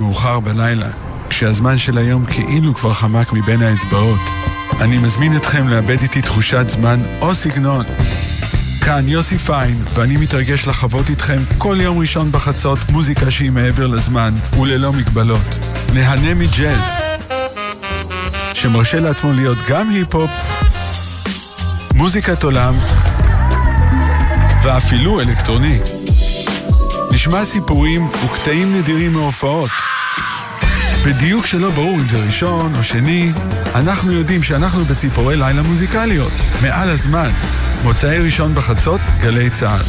מאוחר בלילה, כשהזמן של היום כאילו כבר חמק מבין האצבעות. אני מזמין אתכם לאבד איתי תחושת זמן או סגנון. כאן יוסי פיין, ואני מתרגש לחוות איתכם כל יום ראשון בחצות מוזיקה שהיא מעבר לזמן וללא מגבלות. נהנה מג'אז, שמרשה לעצמו להיות גם היפ-הופ, מוזיקת עולם ואפילו אלקטרוני. נשמע סיפורים וקטעים נדירים מהופעות. בדיוק שלא ברור אם זה ראשון או שני, אנחנו יודעים שאנחנו בציפורי לילה מוזיקליות, מעל הזמן. מוצאי ראשון בחצות, גלי צה"ל.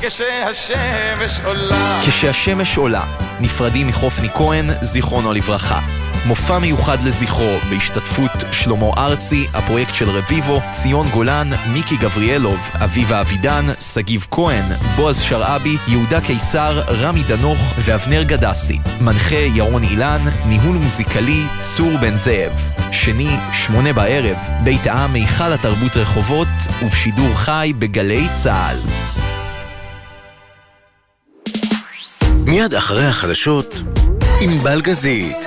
כשהשמש עולה כשהשמש עולה, נפרדים מחופני כהן, זיכרונו לברכה. מופע מיוחד לזכרו, בהשתתפות שלמה ארצי, הפרויקט של רביבו, ציון גולן, מיקי גבריאלוב, אביבה אבידן, שגיב כהן, בועז שרעבי, יהודה קיסר, רמי דנוך ואבנר גדסי. מנחה ירון אילן, ניהול מוזיקלי, צור בן זאב. שני, שמונה בערב, בית העם היכל התרבות רחובות, ובשידור חי בגלי צה"ל. מיד אחרי החדשות, עם בלגזית.